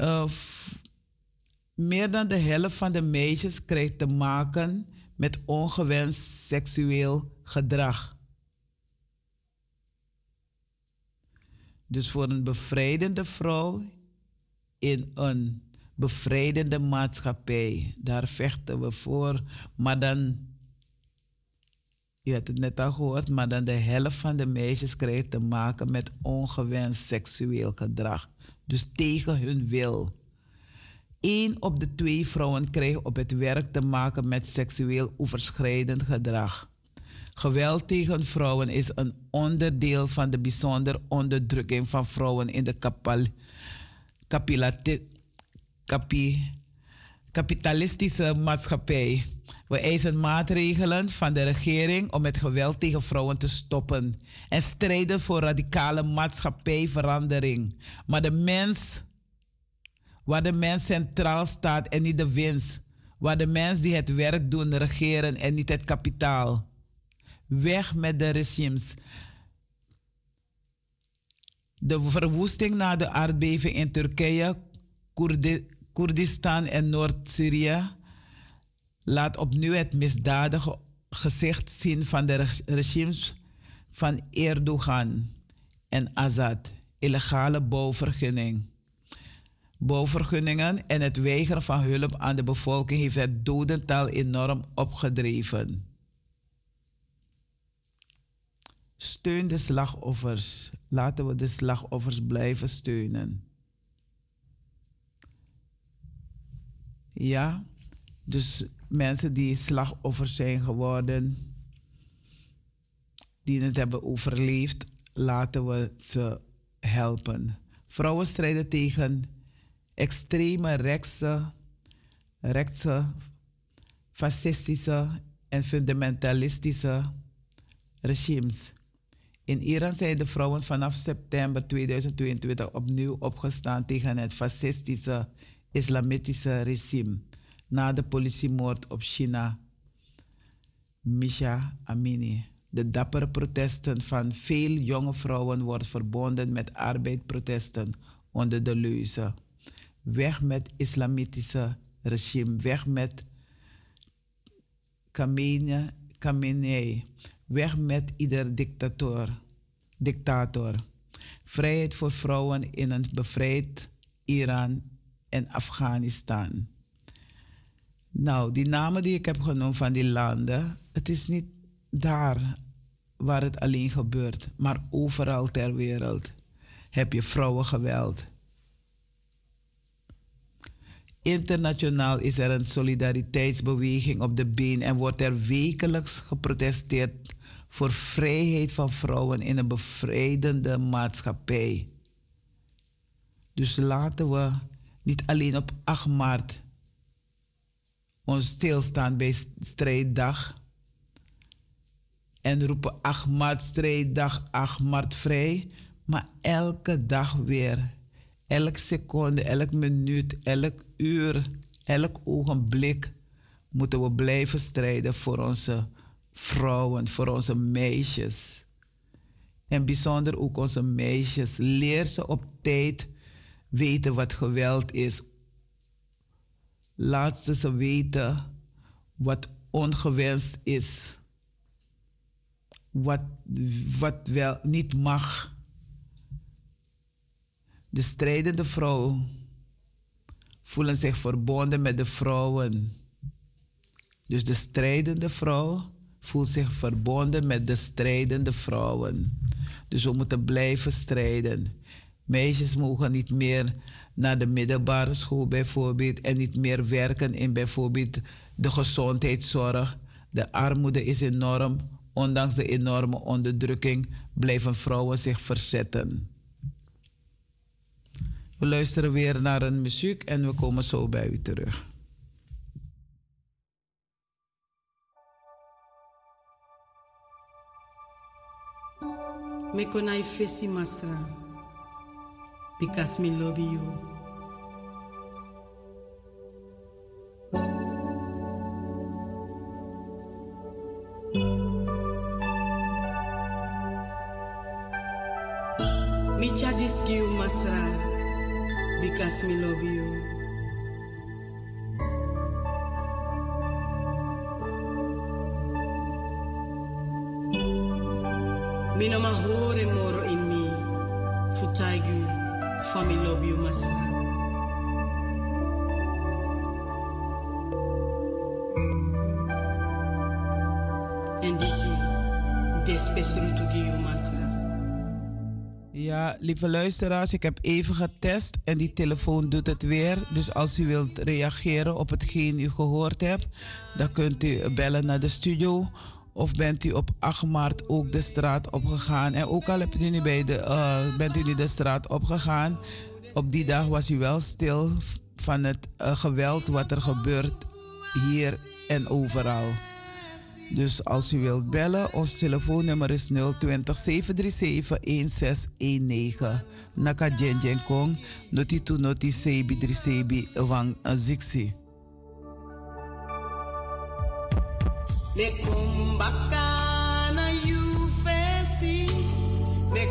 Uh, meer dan de helft van de meisjes krijgt te maken met ongewenst seksueel gedrag. Dus voor een bevrijdende vrouw in een bevrijdende maatschappij, daar vechten we voor. Maar dan, je hebt het net al gehoord, maar dan de helft van de meisjes krijgt te maken met ongewenst seksueel gedrag. Dus tegen hun wil. Eén op de twee vrouwen krijgt op het werk te maken met seksueel overschrijdend gedrag. Geweld tegen vrouwen is een onderdeel van de bijzondere onderdrukking van vrouwen in de kapitalistische maatschappij. We eisen maatregelen van de regering om het geweld tegen vrouwen te stoppen en strijden voor radicale maatschappijverandering. Maar de mens, waar de mens centraal staat en niet de winst, waar de mens die het werk doen regeren en niet het kapitaal. Weg met de regimes. De verwoesting na de aardbeving in Turkije, Koerdi Koerdistan en Noord-Syrië laat opnieuw het misdadige gezicht zien van de regimes van Erdogan en Assad. Illegale bouwvergunning. Bouwvergunningen en het weigeren van hulp aan de bevolking heeft het dodental enorm opgedreven. Steun de slachtoffers. Laten we de slachtoffers blijven steunen. Ja, dus mensen die slachtoffers zijn geworden, die het hebben overleefd, laten we ze helpen. Vrouwen strijden tegen extreme rechtse, rechtse, fascistische en fundamentalistische regimes. In Iran zijn de vrouwen vanaf september 2022 opnieuw opgestaan tegen het fascistische islamitische regime na de politiemoord op China Misha Amini. De dappere protesten van veel jonge vrouwen worden verbonden met arbeidprotesten onder de leuze. Weg met islamitische regime, weg met Khamenei, weg met ieder dictator. dictator. Vrijheid voor vrouwen in een bevrijd Iran en Afghanistan. Nou, die namen die ik heb genoemd van die landen, het is niet daar waar het alleen gebeurt, maar overal ter wereld heb je vrouwengeweld. Internationaal is er een solidariteitsbeweging op de been en wordt er wekelijks geprotesteerd voor vrijheid van vrouwen in een bevrijdende maatschappij. Dus laten we niet alleen op 8 maart ons stilstaan bij strijddag en roepen 8 maart strijddag, 8 maart vrij, maar elke dag weer, elke seconde, elk minuut, elk uur, elk ogenblik moeten we blijven strijden voor onze vrouwen, voor onze meisjes. En bijzonder ook onze meisjes. Leer ze op tijd weten wat geweld is. Laat ze ze weten wat ongewenst is. Wat, wat wel niet mag. De strijdende vrouwen voelen zich verbonden met de vrouwen. Dus de strijdende vrouw voelt zich verbonden met de strijdende vrouwen. Dus we moeten blijven strijden. Meisjes mogen niet meer naar de middelbare school bijvoorbeeld en niet meer werken in bijvoorbeeld de gezondheidszorg. De armoede is enorm. Ondanks de enorme onderdrukking blijven vrouwen zich verzetten. We luisteren weer naar een muziek en we komen zo bij u terug. Me konai fesi masra. Because me love you. Me chadis give masra. Because me love you. Me no ma hore moro in mi. Futaigu, fami love you. En masa. Ja, lieve luisteraars, ik heb even getest en die telefoon doet het weer. Dus als u wilt reageren op hetgeen u gehoord hebt, dan kunt u bellen naar de studio. Of bent u op 8 maart ook de straat opgegaan? En ook al hebt u niet bij de, eh, bent u niet de straat opgegaan, op die dag was u wel stil van het eh, geweld wat er gebeurt hier en overal. Dus als u wilt bellen, ons telefoonnummer is 020 737 1619. Naka Jen Kong, noti tu noti sebi dri sebi wang. Me kumbaka na you fesi. Me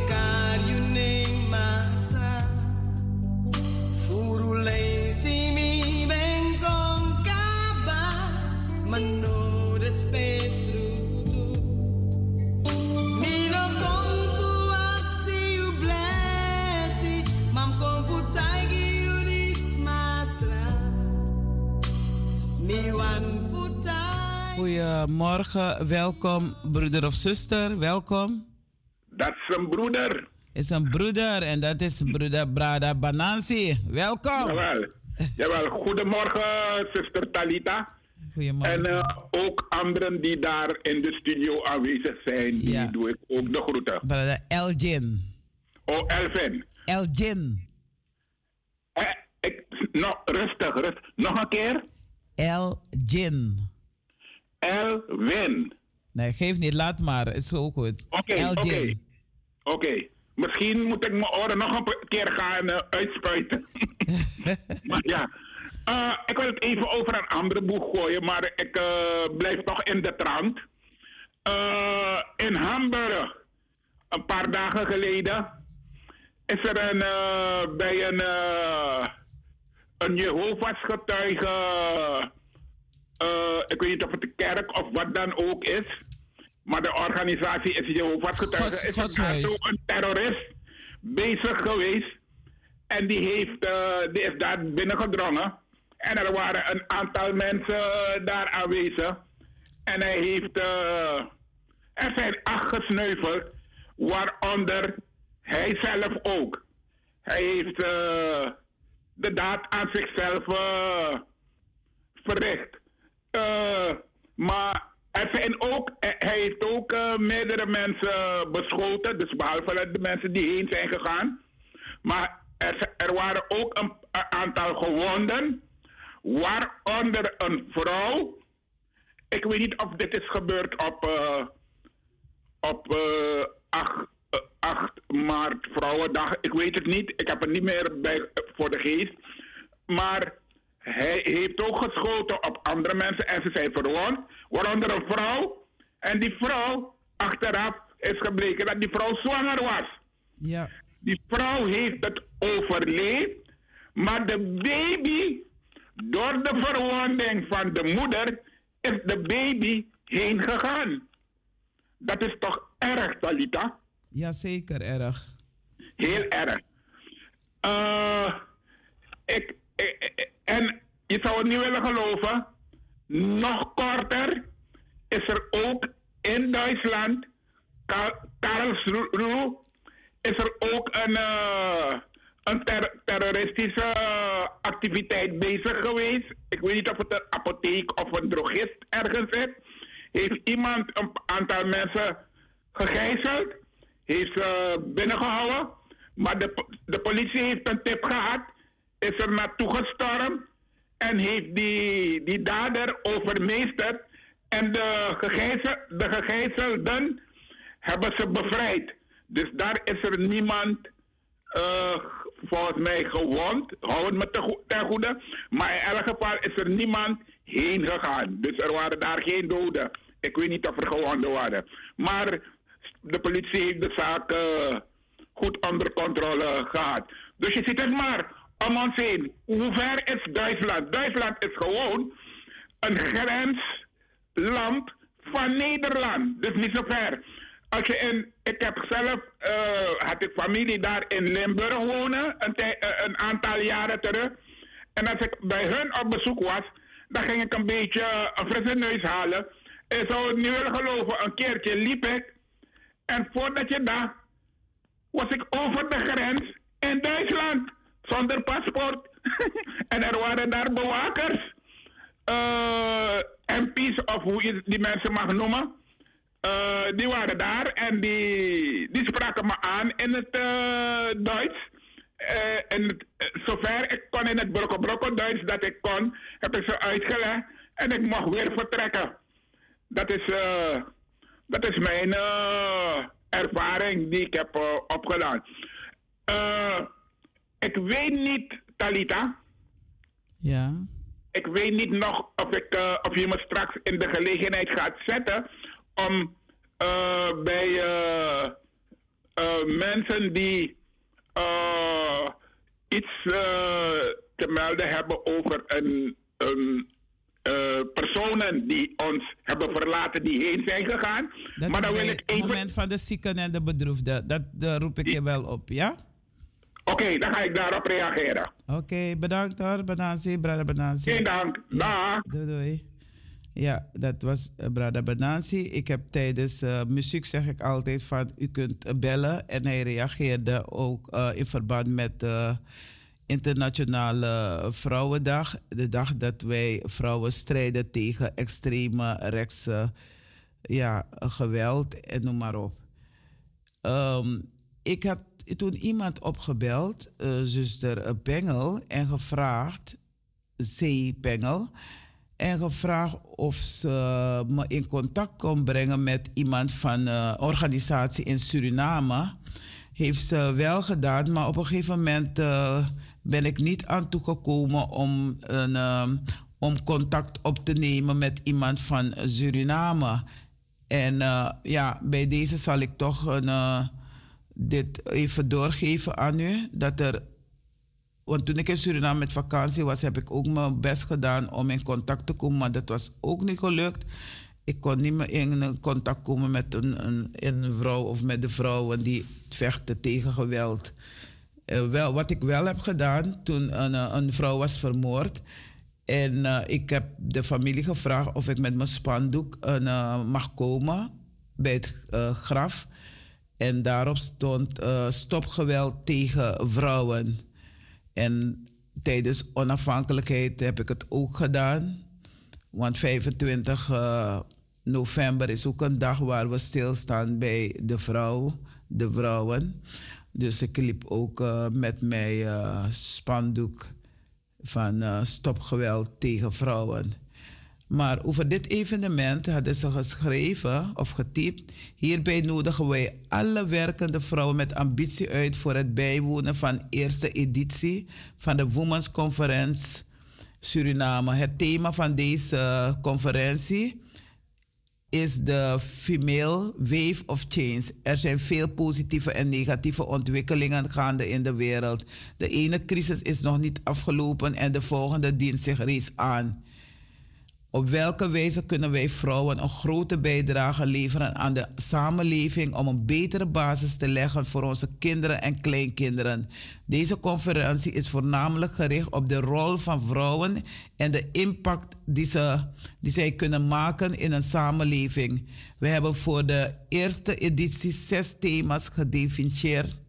Goedemorgen, welkom broeder of zuster, welkom. Dat is een broeder. Is een broeder en dat is broeder Brada Banansi. Welkom. Jawel. Jawel. Goedemorgen, zuster Talita. Goedemorgen. En eh, ook anderen die daar in de studio aanwezig zijn, die Ja. doe ik ook de groeten. Brada Elgin. Oh, Elvin. Elgin. Eh, ik, nog, rustig, rustig. Nog een keer. Elgin. Elwin. Nee, geef niet, laat maar. Is zo goed. Oké, oké. Misschien moet ik mijn oren nog een keer gaan eh, uitspuiten. (laughs) maar ja. Eh, ik wil het even over een andere boeg gooien, maar ik eh, blijf nog in de trant. In Hamburg, een paar dagen geleden, is er een, bij een, een Jehovah's getuige, eh, ik weet niet of het een kerk of wat dan ook is, maar de organisatie is Jehovah's getuige, Gods- is zo een terrorist bezig geweest. En die, heeft, eh, die is daar binnengedrongen. En er waren een aantal mensen eh, daar aanwezig. En hij heeft, eh, er zijn acht gesneuveld, waaronder hij zelf ook. Hij heeft de daad aan zichzelf verricht. Eh, maar zijn ook, eh, hij heeft ook eh, meerdere mensen beschoten, dus behalve de mensen die heen zijn gegaan. Maar er, er waren ook een, aantal gewonden, waaronder een vrouw. Ik weet niet of dit is gebeurd op, op eh, 8, eh, 8 maart, Vrouwendag. Ik weet het niet. Ik heb het niet meer bij, voor de geest. Maar Hij heeft ook geschoten op andere mensen en ze zijn verwond, waaronder een vrouw. En die vrouw, achteraf is gebleken dat die vrouw zwanger was. Ja. Die vrouw heeft het overleefd, maar de baby, door de verwonding van de moeder, is de baby heen gegaan. Dat is toch erg, Talita? Ja, zeker erg. Heel erg. Eh, ik, ik- ik- en je zou het niet willen geloven, nog korter is er ook in Duitsland, Ka- Karlsruhe, is er ook een, eh, een ter- terroristische activiteit bezig geweest. Ik weet niet of het een apotheek of een drogist ergens is. Heeft iemand een aantal mensen gegijzeld, heeft ze binnengehouden, maar de, de politie heeft een tip gehad, is er naartoe gestormd en heeft die, die dader overmeesterd en de, gegijzel, de gegijzelden hebben ze bevrijd. Dus daar is er niemand eh, volgens mij gewond. Hou het me ten goede. Maar in elk geval is er niemand heen gegaan. Dus er waren daar geen doden. Ik weet niet of er gewonden waren. Maar de politie heeft de zaak eh, goed onder controle gehad. Dus je ziet het maar om ons. Hoe ver is Duitsland? Duitsland is gewoon een grensland van Nederland. Dus niet zo ver. Als je in, ik heb zelf, eh, had ik familie daar in Limburg wonen, een, eh, een aantal jaren terug. En als ik bij hun op bezoek was, dan ging ik een beetje een frisse neus halen. Ik zou het niet willen geloven, een keertje liep ik. En voordat je dacht, was ik over de grens in Duitsland, zonder paspoort. (laughs) en er waren daar bewakers, eh, MP's of hoe je die mensen mag noemen. Eh, die waren daar en die, die spraken me aan in het eh, Duits. En het, zover ik kon in het brokko Duits dat ik kon, heb ik ze uitgelegd en ik mocht weer vertrekken. Dat is, dat is mijn ervaring die ik heb opgedaan. Eh, ik weet niet, Talita, Ja. ik weet niet nog of, ik, eh, of je me straks in de gelegenheid gaat zetten om eh, bij eh, mensen die iets te melden hebben over een, een personen die ons hebben verlaten, die heen zijn gegaan. Dat maar dan wil ik het even. moment van de zieken en de bedroefden. Dat, dat roep ik je wel op, ja? Oké, dan ga ik daarop reageren. Oké, bedankt hoor, Benansi, brother Benansi. Geen dank. Dag. Doei doei. Ja, dat was uh, Brada Benansi. Ik heb tijdens eh, muziek zeg ik altijd van u kunt eh, bellen. En hij reageerde ook eh, in verband met de Internationale Vrouwendag. De dag dat wij vrouwen strijden tegen extreme rechtse ja, geweld en noem maar op. Ehm, ik had toen iemand opgebeld, eh, zuster Pengel, en gevraagd, C. Pengel, en gevraagd of ze me in contact kon brengen met iemand van een organisatie in Suriname. Heeft ze wel gedaan, maar op een gegeven moment eh, ben ik niet aan toegekomen om, een, om contact op te nemen met iemand van Suriname. En eh, ja, bij deze zal ik toch een, eh, dit even doorgeven aan u. Dat er, want toen ik in Suriname met vakantie was, heb ik ook mijn best gedaan om in contact te komen, maar dat was ook niet gelukt. Ik kon niet meer in contact komen met een, een, een vrouw of met de vrouwen die vechten tegen geweld. Eh, wel, wat ik wel heb gedaan toen een, eh, een vrouw was vermoord. En eh, ik heb de familie gevraagd of ik met mijn spandoek eh, mag komen bij het graf. En daarop stond uh, stopgeweld tegen vrouwen. En tijdens onafhankelijkheid heb ik het ook gedaan. Want 25 uh, november is ook een dag waar we stilstaan bij de vrouw, de vrouwen. Dus ik liep ook uh, met mijn spandoek van stopgeweld tegen vrouwen. Maar over dit evenement hadden ze geschreven of getypt. Hierbij nodigen wij alle werkende vrouwen met ambitie uit voor het bijwonen van eerste editie van de Women's Conference Suriname. Het thema van deze conferentie is de Female Wave of Change. Er zijn veel positieve en negatieve ontwikkelingen gaande in de wereld. De ene crisis is nog niet afgelopen en de volgende dient zich reeds aan. Op welke wijze kunnen wij vrouwen een grote bijdrage leveren aan de samenleving om een betere basis te leggen voor onze kinderen en kleinkinderen? Deze conferentie is voornamelijk gericht op de rol van vrouwen en de impact die, ze, die zij kunnen maken in een samenleving. We hebben voor de eerste editie zes thema's gedefinieerd.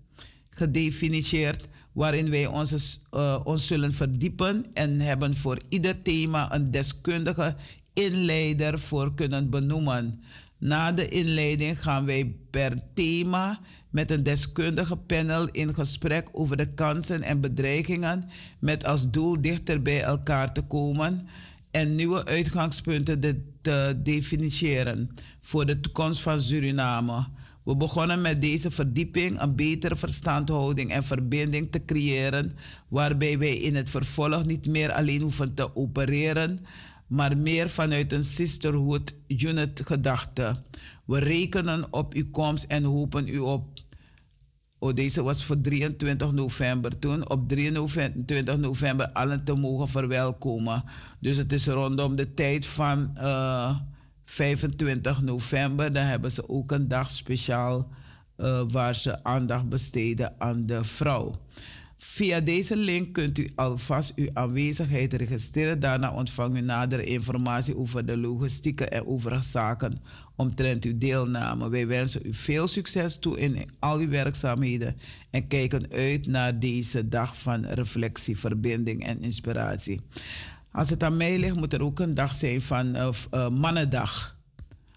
gedefinieerd waarin wij ons, uh, ons zullen verdiepen en hebben voor ieder thema een deskundige inleider voor kunnen benoemen. Na de inleiding gaan wij per thema met een deskundige panel in gesprek over de kansen en bedreigingen met als doel dichter bij elkaar te komen en nieuwe uitgangspunten te definiëren voor de toekomst van Suriname. We begonnen met deze verdieping een betere verstandhouding en verbinding te creëren, waarbij wij in het vervolg niet meer alleen hoeven te opereren, maar meer vanuit een sisterhood unit gedachte. We rekenen op uw komst en hopen u op. Oh, deze was voor 23 november toen. Op 23 november allen te mogen verwelkomen. Dus het is rondom de tijd van. Uh, 25 november, dan hebben ze ook een dag speciaal uh, waar ze aandacht besteden aan de vrouw. Via deze link kunt u alvast uw aanwezigheid registreren. Daarna ontvangt u nadere informatie over de logistieke en overige zaken omtrent uw deelname. Wij wensen u veel succes toe in al uw werkzaamheden en kijken uit naar deze dag van reflectie, verbinding en inspiratie. Als het aan mij ligt, moet er ook een dag zijn van uh, Mannendag.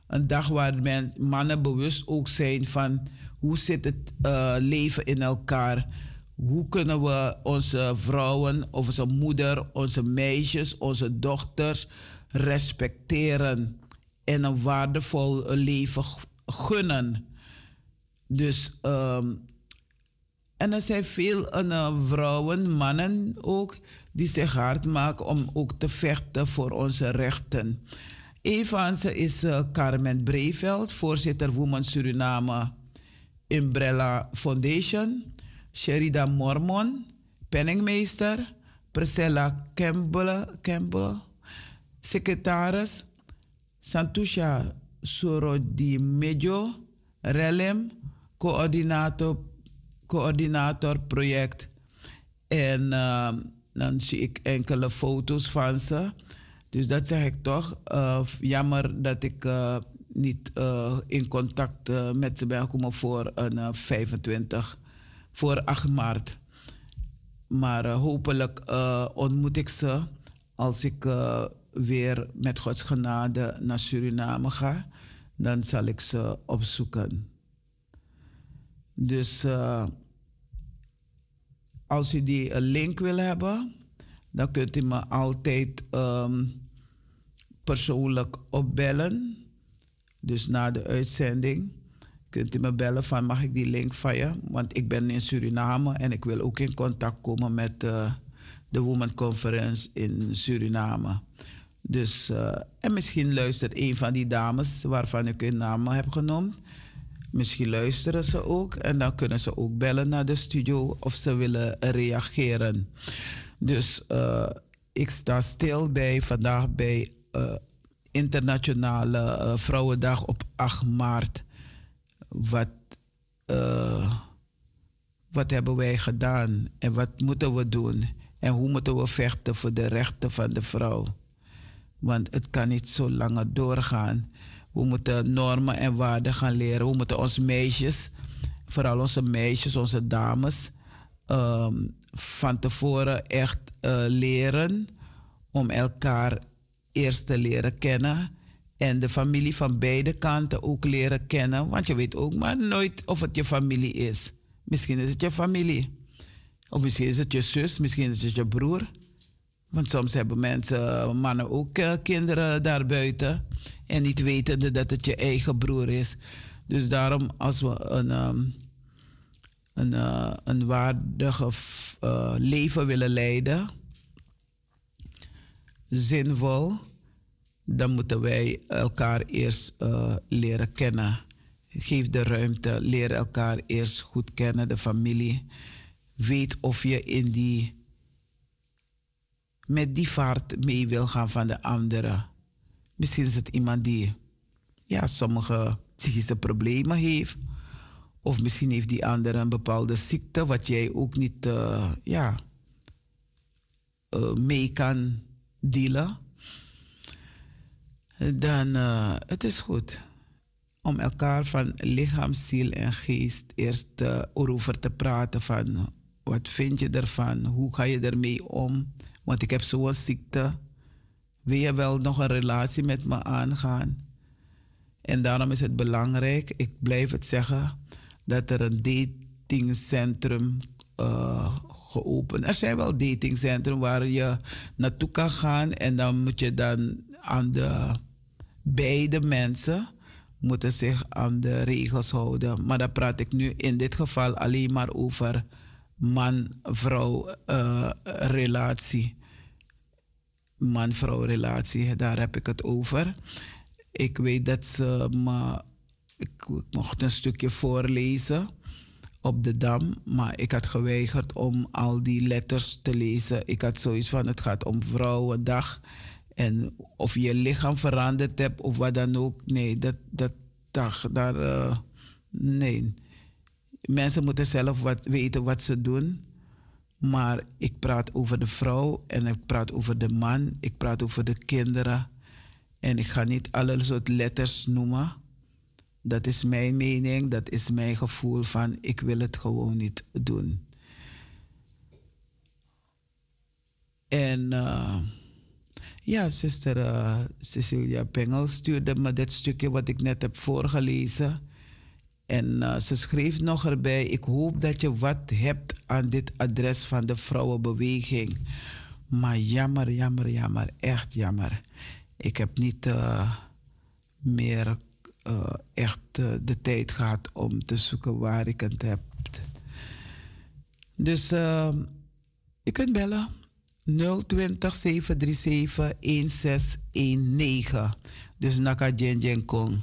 Een dag waar men, mannen bewust ook zijn van hoe zit het uh, leven in elkaar. Hoe kunnen we onze vrouwen, onze moeder, onze meisjes, onze dochters respecteren en een waardevol leven gunnen. Dus, um, en er zijn veel uh, vrouwen, mannen ook, die zich hard maken om ook te vechten voor onze rechten. Een van ze is uh, Carmen Breveld, voorzitter Women Suriname Umbrella Foundation. Sherida Mormon, penningmeester. Priscilla Campbell, Campbell secretaris. Santusha Sorodimejo, Relem, coördinator, coördinator project. En uh, dan zie ik enkele foto's van ze. Dus dat zeg ik toch. Uh, jammer dat ik uh, niet uh, in contact met ze ben gekomen voor een 25, voor 8 maart. Maar hopelijk ontmoet ik ze als ik weer met Gods genade naar Suriname ga. Dan zal ik ze opzoeken. Dus als u die link wil hebben, dan kunt u me altijd um, persoonlijk opbellen. Dus na de uitzending kunt u me bellen van mag ik die link van je? Want ik ben in Suriname en ik wil ook in contact komen met uh, de Women Conference in Suriname. Dus, uh, en misschien luistert een van die dames waarvan ik hun naam heb genoemd. Misschien luisteren ze ook en dan kunnen ze ook bellen naar de studio of ze willen reageren. Dus uh, ik sta stil bij vandaag bij uh, Internationale uh, Vrouwendag op 8 maart. Wat, wat hebben wij gedaan en wat moeten we doen? En hoe moeten we vechten voor de rechten van de vrouw? Want het kan niet zo langer doorgaan. We moeten normen en waarden gaan leren. We moeten onze meisjes, vooral onze meisjes, onze dames, um, van tevoren echt uh, leren om elkaar eerst te leren kennen. En de familie van beide kanten ook leren kennen. Want je weet ook maar nooit of het je familie is. Misschien is het je familie. Of misschien is het je zus, misschien is het je broer. Want soms hebben mensen, mannen ook uh, kinderen daarbuiten. En niet weten dat het je eigen broer is. Dus daarom, als we een, um, een, uh, een waardige uh, leven willen leiden, zinvol, dan moeten wij elkaar eerst leren kennen. Geef de ruimte, leer elkaar eerst goed kennen, de familie. Weet of je in die, met die vaart mee wil gaan van de anderen. Misschien is het iemand die ja, sommige psychische problemen heeft. Of misschien heeft die andere een bepaalde ziekte wat jij ook niet uh, ja, uh, mee kan dealen. Dan uh, het is goed om elkaar van lichaam, ziel en geest eerst erover te praten van wat vind je ervan, hoe ga je ermee om, want ik heb zo'n ziekte. Wil je wel nog een relatie met me aangaan? En daarom is het belangrijk, ik blijf het zeggen, dat er een datingcentrum uh, geopend. Er zijn wel datingcentra waar je naartoe kan gaan en dan moet je dan aan de beide mensen moeten zich aan de regels houden. Maar dan praat ik nu in dit geval alleen maar over man-vrouw uh, relatie. Man-vrouw relatie, daar heb ik het over. Ik weet dat ze me, ik, mocht een stukje voorlezen op de dam, maar ik had geweigerd om al die letters te lezen. Ik had zoiets van: het gaat om vrouwendag. En of je lichaam veranderd hebt of wat dan ook. Nee, dat, dat dag, daar. Uh, nee. Mensen moeten zelf wat weten wat ze doen. Maar ik praat over de vrouw en ik praat over de man. Ik praat over de kinderen. En ik ga niet alle soort letters noemen. Dat is mijn mening, dat is mijn gevoel van ik wil het gewoon niet doen. En uh, ja, zuster uh, Cecilia Pengel stuurde me dit stukje wat ik net heb voorgelezen. En uh, ze schreef nog erbij: Ik hoop dat je wat hebt aan dit adres van de vrouwenbeweging. Maar jammer, jammer, jammer, echt jammer. Ik heb niet uh, meer uh, echt de tijd gehad om te zoeken waar ik het heb. Dus je kunt bellen 020 737 1619. Dus Naka Jen Jen Kong.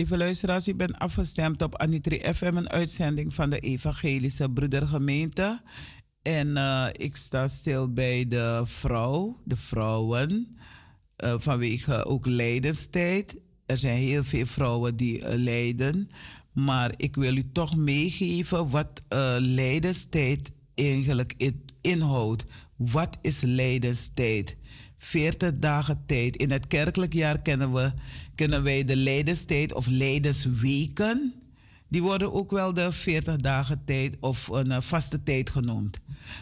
Lieve luisteraars, u bent afgestemd op Anitri FM, een uitzending van de Evangelische Broedergemeente. En uh, ik sta stil bij de vrouw, de vrouwen, uh, vanwege ook lijdenstijd. Er zijn heel veel vrouwen die uh, lijden. Maar ik wil u toch meegeven wat lijdenstijd eigenlijk inhoudt. Wat is lijdenstijd? 40 dagen tijd. In het kerkelijk jaar kennen, we, kennen wij de lijdenstijd of lijdensweken. Die worden ook wel de 40 dagen tijd of een vaste tijd genoemd.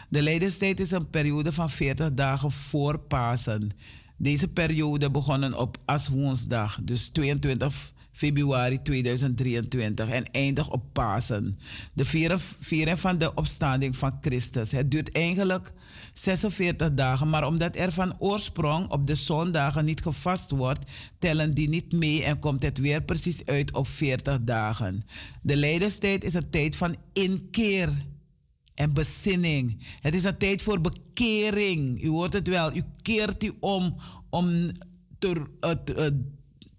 De lijdenstijd is een periode van 40 dagen voor Pasen. Deze periode begonnen op Aswoensdag, dus 22 februari 2023 en eindigt op Pasen. De vieren van de opstanding van Christus. Het duurt eigenlijk 46 dagen, maar omdat er van oorsprong op de zondagen niet gevast wordt, tellen die niet mee en komt het weer precies uit op 40 dagen. De lijdenstijd is een tijd van inkeer en bezinning. Het is een tijd voor bekering. U hoort het wel. U keert u om om ter, uh, uh,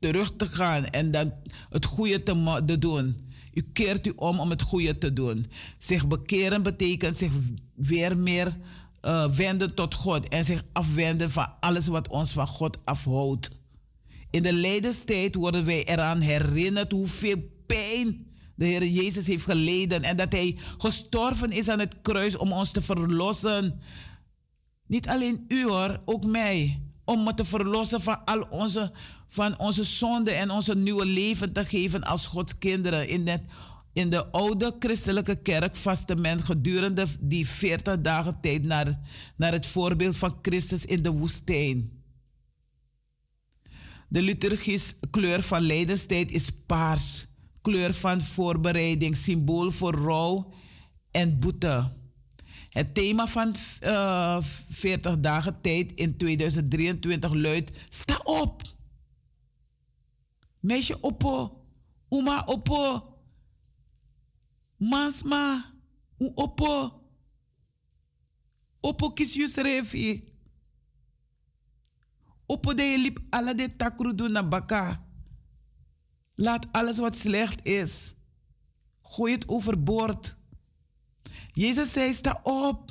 terug te gaan en dan het goede te, doen. U keert u om om het goede te doen. Zich bekeren betekent zich weer meer uh, wenden tot God en zich afwenden van alles wat ons van God afhoudt. In de lijdenstijd worden wij eraan herinnerd hoeveel pijn de Heer Jezus heeft geleden en dat Hij gestorven is aan het kruis om ons te verlossen. Niet alleen u hoor, ook mij. Om me te verlossen van al onze, van onze zonden en onze nieuwe leven te geven als Gods kinderen. In, het, in de oude christelijke kerk men gedurende die 40 dagen tijd naar, naar het voorbeeld van Christus in de woestijn. De liturgische kleur van lijdenstijd is paars kleur van voorbereiding, symbool voor rouw en boete. Het thema van uh, eh, 40 dagen tijd in 2023 luidt: Sta op! Meisje oppo, Uma oppo, Masma, oppo. Oppo kies je Oppo de je liep alle de takru doen naar baka. Laat alles wat slecht is. Gooi het overboord. Jezus zei: sta op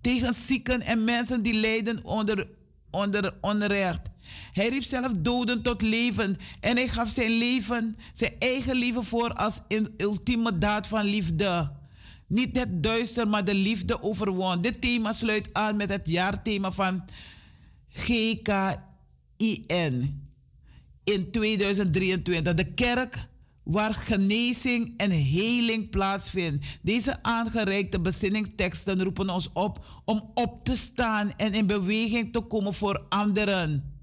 tegen zieken en mensen die lijden onder, onder onrecht. Hij riep zelf doden tot leven en hij gaf zijn leven, zijn eigen leven voor als een ultieme daad van liefde. Niet het duister, maar de liefde overwon. Dit thema sluit aan met het jaarthema van GKIN in 2023. De kerk waar genezing en heling plaatsvindt. Deze aangereikte bezinningsteksten roepen ons op om op te staan en in beweging te komen voor anderen.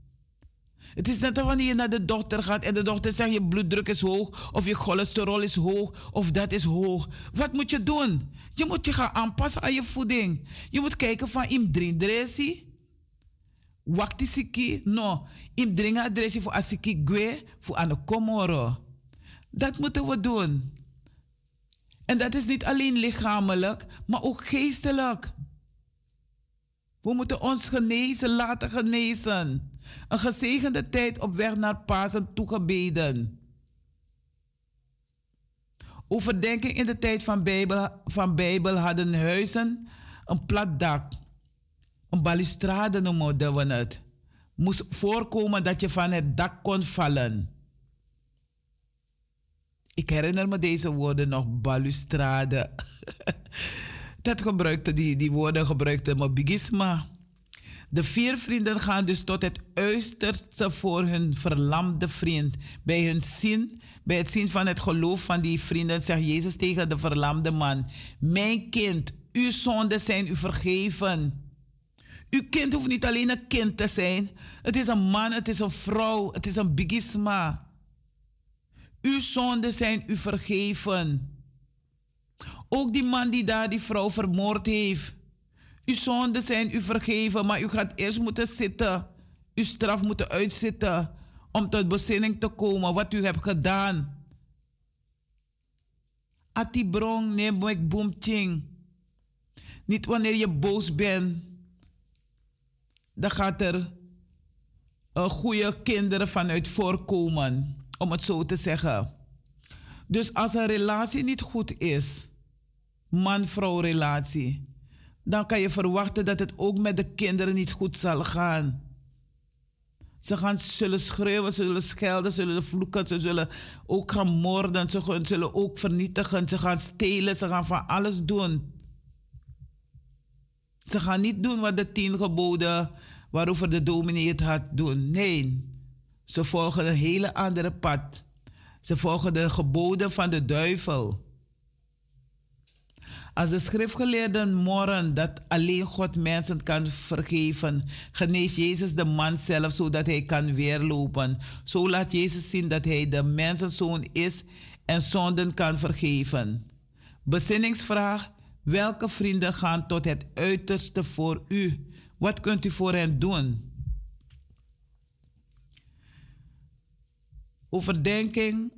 Het is net als wanneer je naar de dokter gaat en de dokter zegt je bloeddruk is hoog of je cholesterol is hoog of dat is hoog. Wat moet je doen? Je moet je gaan aanpassen aan je voeding. Je moet kijken van im drindresi. Wakti siki, no. Im adresi voor asiki gwe voor aan de komoro. Dat moeten we doen. En dat is niet alleen lichamelijk, maar ook geestelijk. We moeten ons genezen, laten genezen. Een gezegende tijd op weg naar Pasen toegebeden. Overdenking in de tijd van Bijbel, van Bijbel hadden huizen een plat dak. Een balustrade noemden we het. Moest voorkomen dat je van het dak kon vallen. Ik herinner me deze woorden nog, balustrade. (laughs) dat gebruikte, die, die woorden gebruikte me bigisma. De vier vrienden gaan dus tot het uiterste voor hun verlamde vriend. Bij, hun zien, bij het zien van het geloof van die vrienden zegt Jezus tegen de verlamde man: Mijn kind, uw zonden zijn u vergeven. Uw kind hoeft niet alleen een kind te zijn. Het is een man, het is een vrouw, het is een bigisma. Uw zonden zijn u vergeven. Ook die man die daar die vrouw vermoord heeft. Uw zonden zijn u vergeven, maar u gaat eerst moeten zitten. Uw straf moeten uitzitten om tot bezinning te komen wat u hebt gedaan. Ati brong neem ik boomching. Niet wanneer je boos bent, dan gaat er een goede kinderen vanuit voorkomen, om het zo te zeggen. Dus als een relatie niet goed is, man-vrouw relatie, dan kan je verwachten dat het ook met de kinderen niet goed zal gaan. Ze gaan, zullen schreeuwen, ze zullen schelden, ze zullen vloeken, ze zullen ook gaan moorden, ze zullen ook vernietigen, ze gaan stelen, ze gaan van alles doen. Ze gaan niet doen wat de tien geboden waarover de dominee het had doen. Nee, ze volgen een hele andere pad. Ze volgen de geboden van de duivel. Als de schriftgeleerden morren dat alleen God mensen kan vergeven, geneest Jezus de man zelf zodat hij kan weerlopen. Zo laat Jezus zien dat hij de mensenzoon is en zonden kan vergeven. Bezinningsvraag: welke vrienden gaan tot het uiterste voor u? Wat kunt u voor hen doen? Overdenking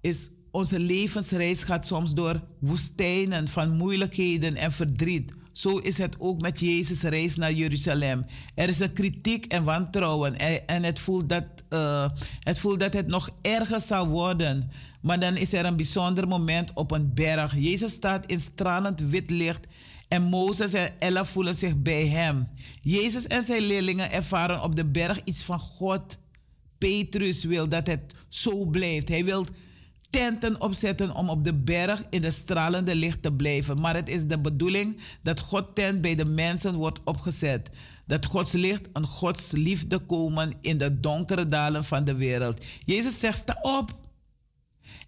is onze levensreis gaat soms door woestijnen van moeilijkheden en verdriet. Zo is het ook met Jezus' reis naar Jeruzalem. Er is een kritiek en wantrouwen en het voelt dat, uh, het voelt dat het nog erger zal worden. Maar dan is er een bijzonder moment op een berg. Jezus staat in stralend wit licht en Mozes en Ella voelen zich bij hem. Jezus en zijn leerlingen ervaren op de berg iets van God. Petrus wil dat het zo blijft. Hij wil tenten opzetten om op de berg in de stralende licht te blijven. Maar het is de bedoeling dat God tent bij de mensen wordt opgezet. Dat Gods licht en Gods liefde komen in de donkere dalen van de wereld. Jezus zegt, sta op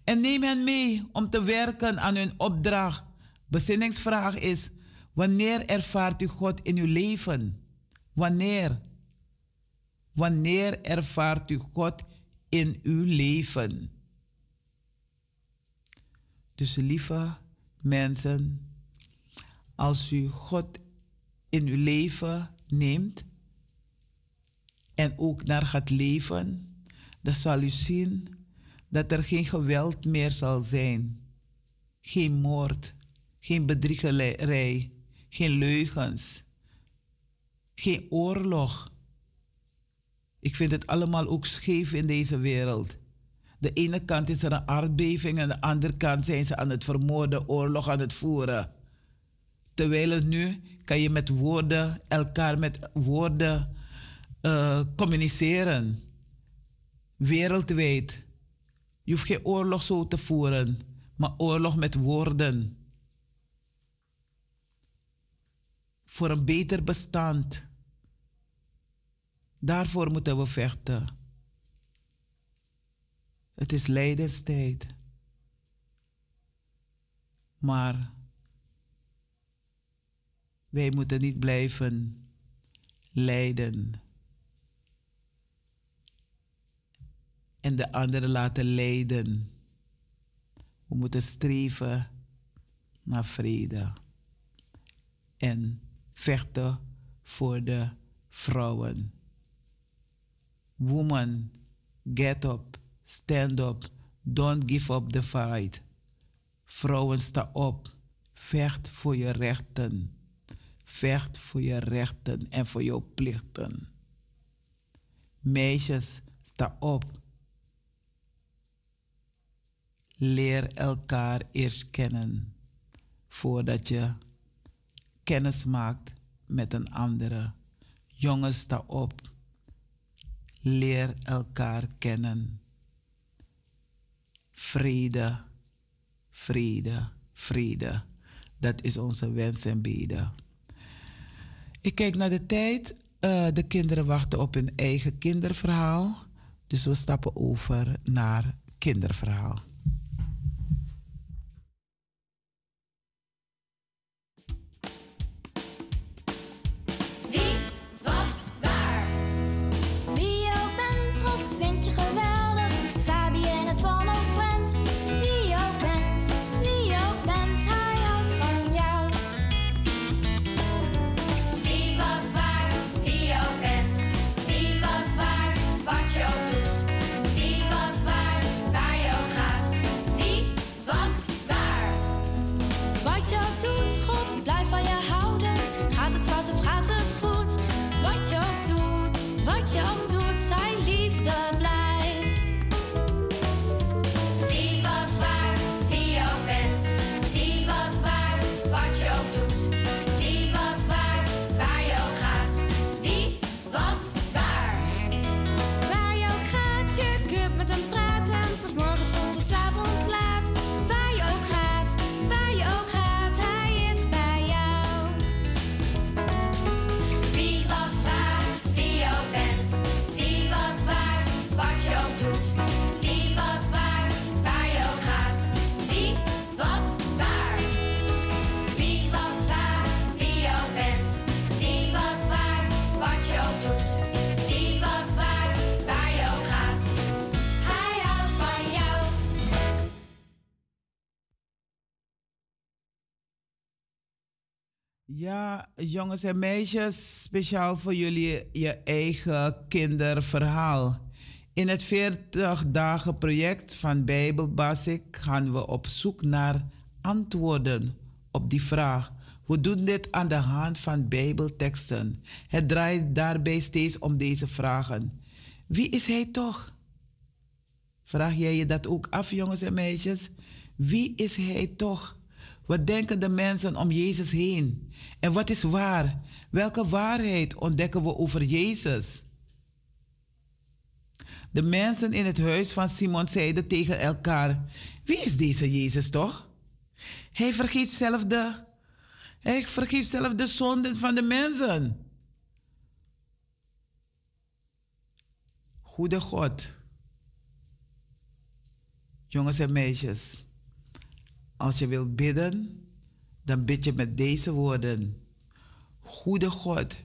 en neem hen mee om te werken aan hun opdracht. Bezinningsvraag is, wanneer ervaart u God in uw leven? Wanneer? Wanneer ervaart u God in uw leven? Dus lieve mensen, als u God in uw leven neemt en ook naar gaat leven, dan zal u zien dat er geen geweld meer zal zijn. Geen moord, geen bedriegerij, geen leugens, geen oorlog. Ik vind het allemaal ook scheef in deze wereld. De ene kant is er een aardbeving en de andere kant zijn ze aan het vermoorden, oorlog aan het voeren. Terwijl het nu kan je met woorden, elkaar met woorden uh, communiceren. Wereldwijd. Je hoeft geen oorlog zo te voeren, maar oorlog met woorden. Voor een beter bestand. Daarvoor moeten we vechten. Het is lijdenstijd. Maar wij moeten niet blijven lijden. En de anderen laten lijden. We moeten streven naar vrede. En vechten voor de vrouwen. Woman, get up. Stand up. Don't give up the fight. Vrouwen, sta op. Vecht voor je rechten. Vecht voor je rechten en voor jouw plichten. Meisjes, sta op. Leer elkaar eerst kennen voordat je kennis maakt met een andere. Jongens, sta op. Leer elkaar kennen vrede, vrede, vrede. Dat is onze wens en bede. Ik kijk naar de tijd. Uh, de kinderen wachten op hun eigen kinderverhaal. Dus we stappen over naar kinderverhaal. Ja, jongens en meisjes, speciaal voor jullie je eigen kinderverhaal. In het 40 dagen project van Bijbel Basic gaan we op zoek naar antwoorden op die vraag. We doen dit aan de hand van Bijbelteksten. Het draait daarbij steeds om deze vragen. Wie is hij toch? Vraag jij je dat ook af, jongens en meisjes? Wie is hij toch? Wat denken de mensen om Jezus heen? En wat is waar? Welke waarheid ontdekken we over Jezus? De mensen in het huis van Simon zeiden tegen elkaar: Wie is deze Jezus toch? Hij vergeeft zelf de, hij vergeeft zelf de zonden van de mensen. Goede God. Jongens en meisjes, als je wilt bidden, dan bid je met deze woorden. Goede God,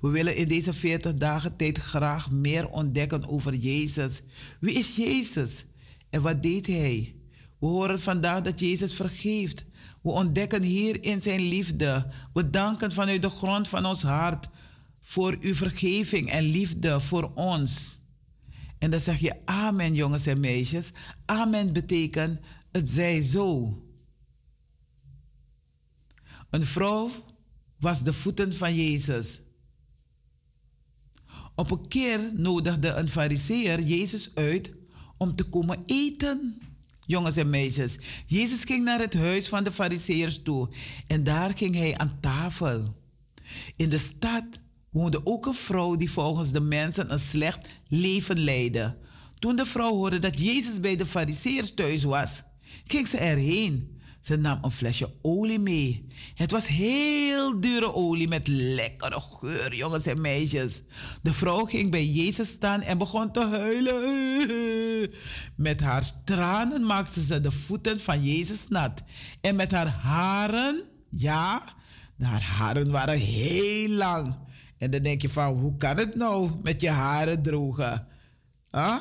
we willen in deze 40 dagen tijd graag meer ontdekken over Jezus. Wie is Jezus en wat deed Hij? We horen vandaag dat Jezus vergeeft. We ontdekken hierin zijn liefde. We danken vanuit de grond van ons hart voor uw vergeving en liefde voor ons. En dan zeg je amen, jongens en meisjes. Amen betekent het zij zo. Een vrouw was de voeten van Jezus. Op een keer nodigde een fariseer Jezus uit om te komen eten. Jongens en meisjes, Jezus ging naar het huis van de fariseërs toe en daar ging hij aan tafel. In de stad woonde ook een vrouw die volgens de mensen een slecht leven leidde. Toen de vrouw hoorde dat Jezus bij de fariseërs thuis was, ging ze erheen ze nam een flesje olie mee. Het was heel dure olie met lekkere geur, jongens en meisjes. De vrouw ging bij Jezus staan en begon te huilen. (laughs) Met haar tranen maakte ze de voeten van Jezus nat. En met haar haren, ja, haar haren waren heel lang. En dan denk je van, hoe kan het nou met je haren drogen? Huh?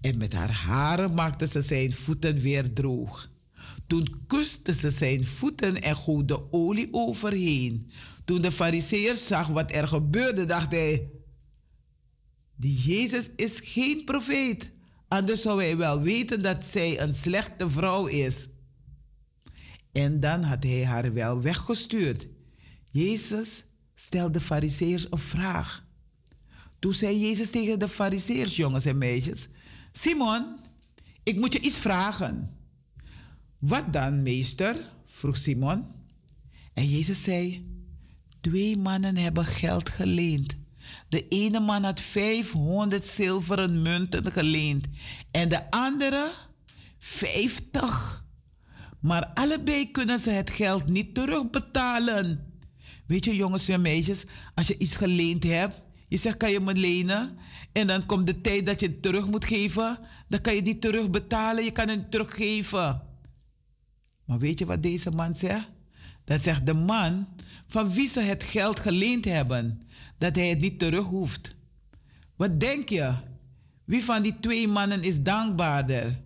En met haar haren maakte ze zijn voeten weer droog. Toen kuste ze zijn voeten en goot de olie overheen. Toen de fariseer zag wat er gebeurde, dacht hij... Die Jezus is geen profeet. Anders zou hij wel weten dat zij een slechte vrouw is. En dan had hij haar wel weggestuurd. Jezus stelde de fariseers een vraag. Toen zei Jezus tegen de fariseers, jongens en meisjes... Simon, ik moet je iets vragen. Wat dan, meester? vroeg Simon. En Jezus zei: Twee mannen hebben geld geleend. De ene man had 500 zilveren munten geleend en de andere 50. Maar allebei kunnen ze het geld niet terugbetalen. Weet je, jongens en meisjes, als je iets geleend hebt, je zegt: Kan je me lenen? En dan komt de tijd dat je het terug moet geven, dan kan je die terugbetalen, je kan het teruggeven. Maar weet je wat deze man zegt? Dat zegt de man van wie ze het geld geleend hebben, dat hij het niet terug hoeft. Wat denk je? Wie van die twee mannen is dankbaarder?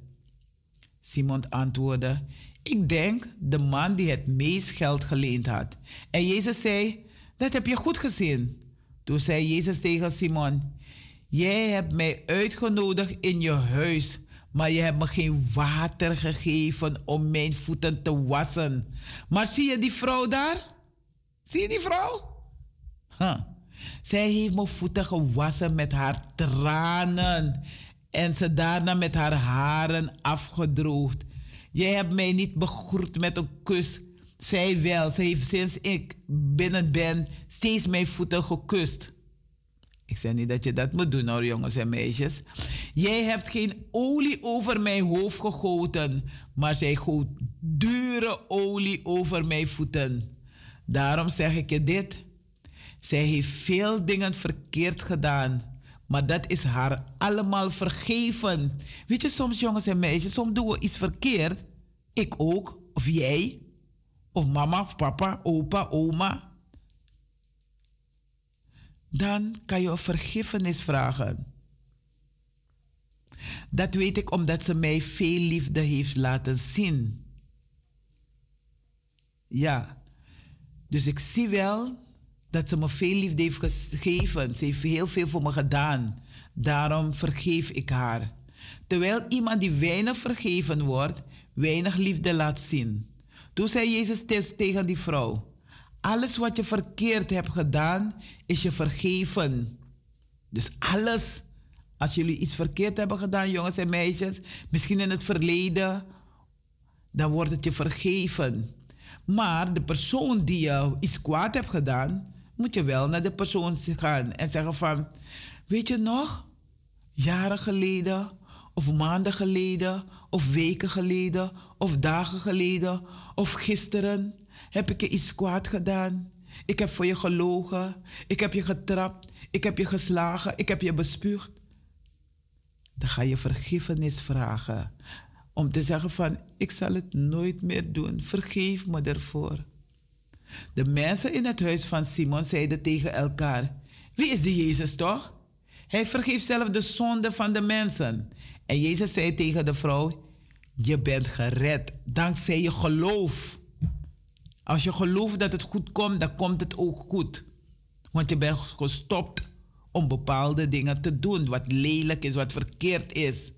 Simon antwoordde: Ik denk de man die het meest geld geleend had. En Jezus zei: Dat heb je goed gezien. Toen zei Jezus tegen Simon: Jij hebt mij uitgenodigd in je huis maar je hebt me geen water gegeven om mijn voeten te wassen. Maar zie je die vrouw daar? Zie je die vrouw? Huh. Zij heeft mijn voeten gewassen met haar tranen en ze daarna met haar haren afgedroogd. Jij hebt mij niet begroet met een kus. Zij wel, ze heeft sinds ik binnen ben steeds mijn voeten gekust. Ik zeg niet dat je dat moet doen hoor, jongens en meisjes. Jij hebt geen olie over mijn hoofd gegoten, maar zij goot dure olie over mijn voeten. Daarom zeg ik je dit. Zij heeft veel dingen verkeerd gedaan, maar dat is haar allemaal vergeven. Weet je, soms jongens en meisjes, soms doen we iets verkeerd. Ik ook, of jij, of mama, of papa, opa, oma dan kan je vergiffenis vragen. Dat weet ik omdat ze mij veel liefde heeft laten zien. Ja, Dus ik zie wel dat ze me veel liefde heeft gegeven. Ze heeft heel veel voor me gedaan. Daarom vergeef ik haar. Terwijl iemand die weinig vergeven wordt, weinig liefde laat zien. Toen zei Jezus tegen die vrouw: Alles wat je verkeerd hebt gedaan, is je vergeven. Dus alles. Als jullie iets verkeerd hebben gedaan, jongens en meisjes, misschien in het verleden, dan wordt het je vergeven. Maar de persoon die je iets kwaad hebt gedaan, moet je wel naar de persoon gaan en zeggen van, weet je nog, jaren geleden, of maanden geleden, of weken geleden, of dagen geleden, of gisteren heb ik je iets kwaad gedaan. Ik heb voor je gelogen, ik heb je getrapt, ik heb je geslagen, ik heb je bespuugd. Dan ga je vergiffenis vragen. Om te zeggen van, ik zal het nooit meer doen. Vergeef me ervoor. De mensen in het huis van Simon zeiden tegen elkaar, wie is die Jezus toch? Hij vergeeft zelf de zonde van de mensen. En Jezus zei tegen de vrouw, je bent gered dankzij je geloof. Als je gelooft dat het goed komt, dan komt het ook goed. Want je bent gestopt om bepaalde dingen te doen, wat lelijk is, wat verkeerd is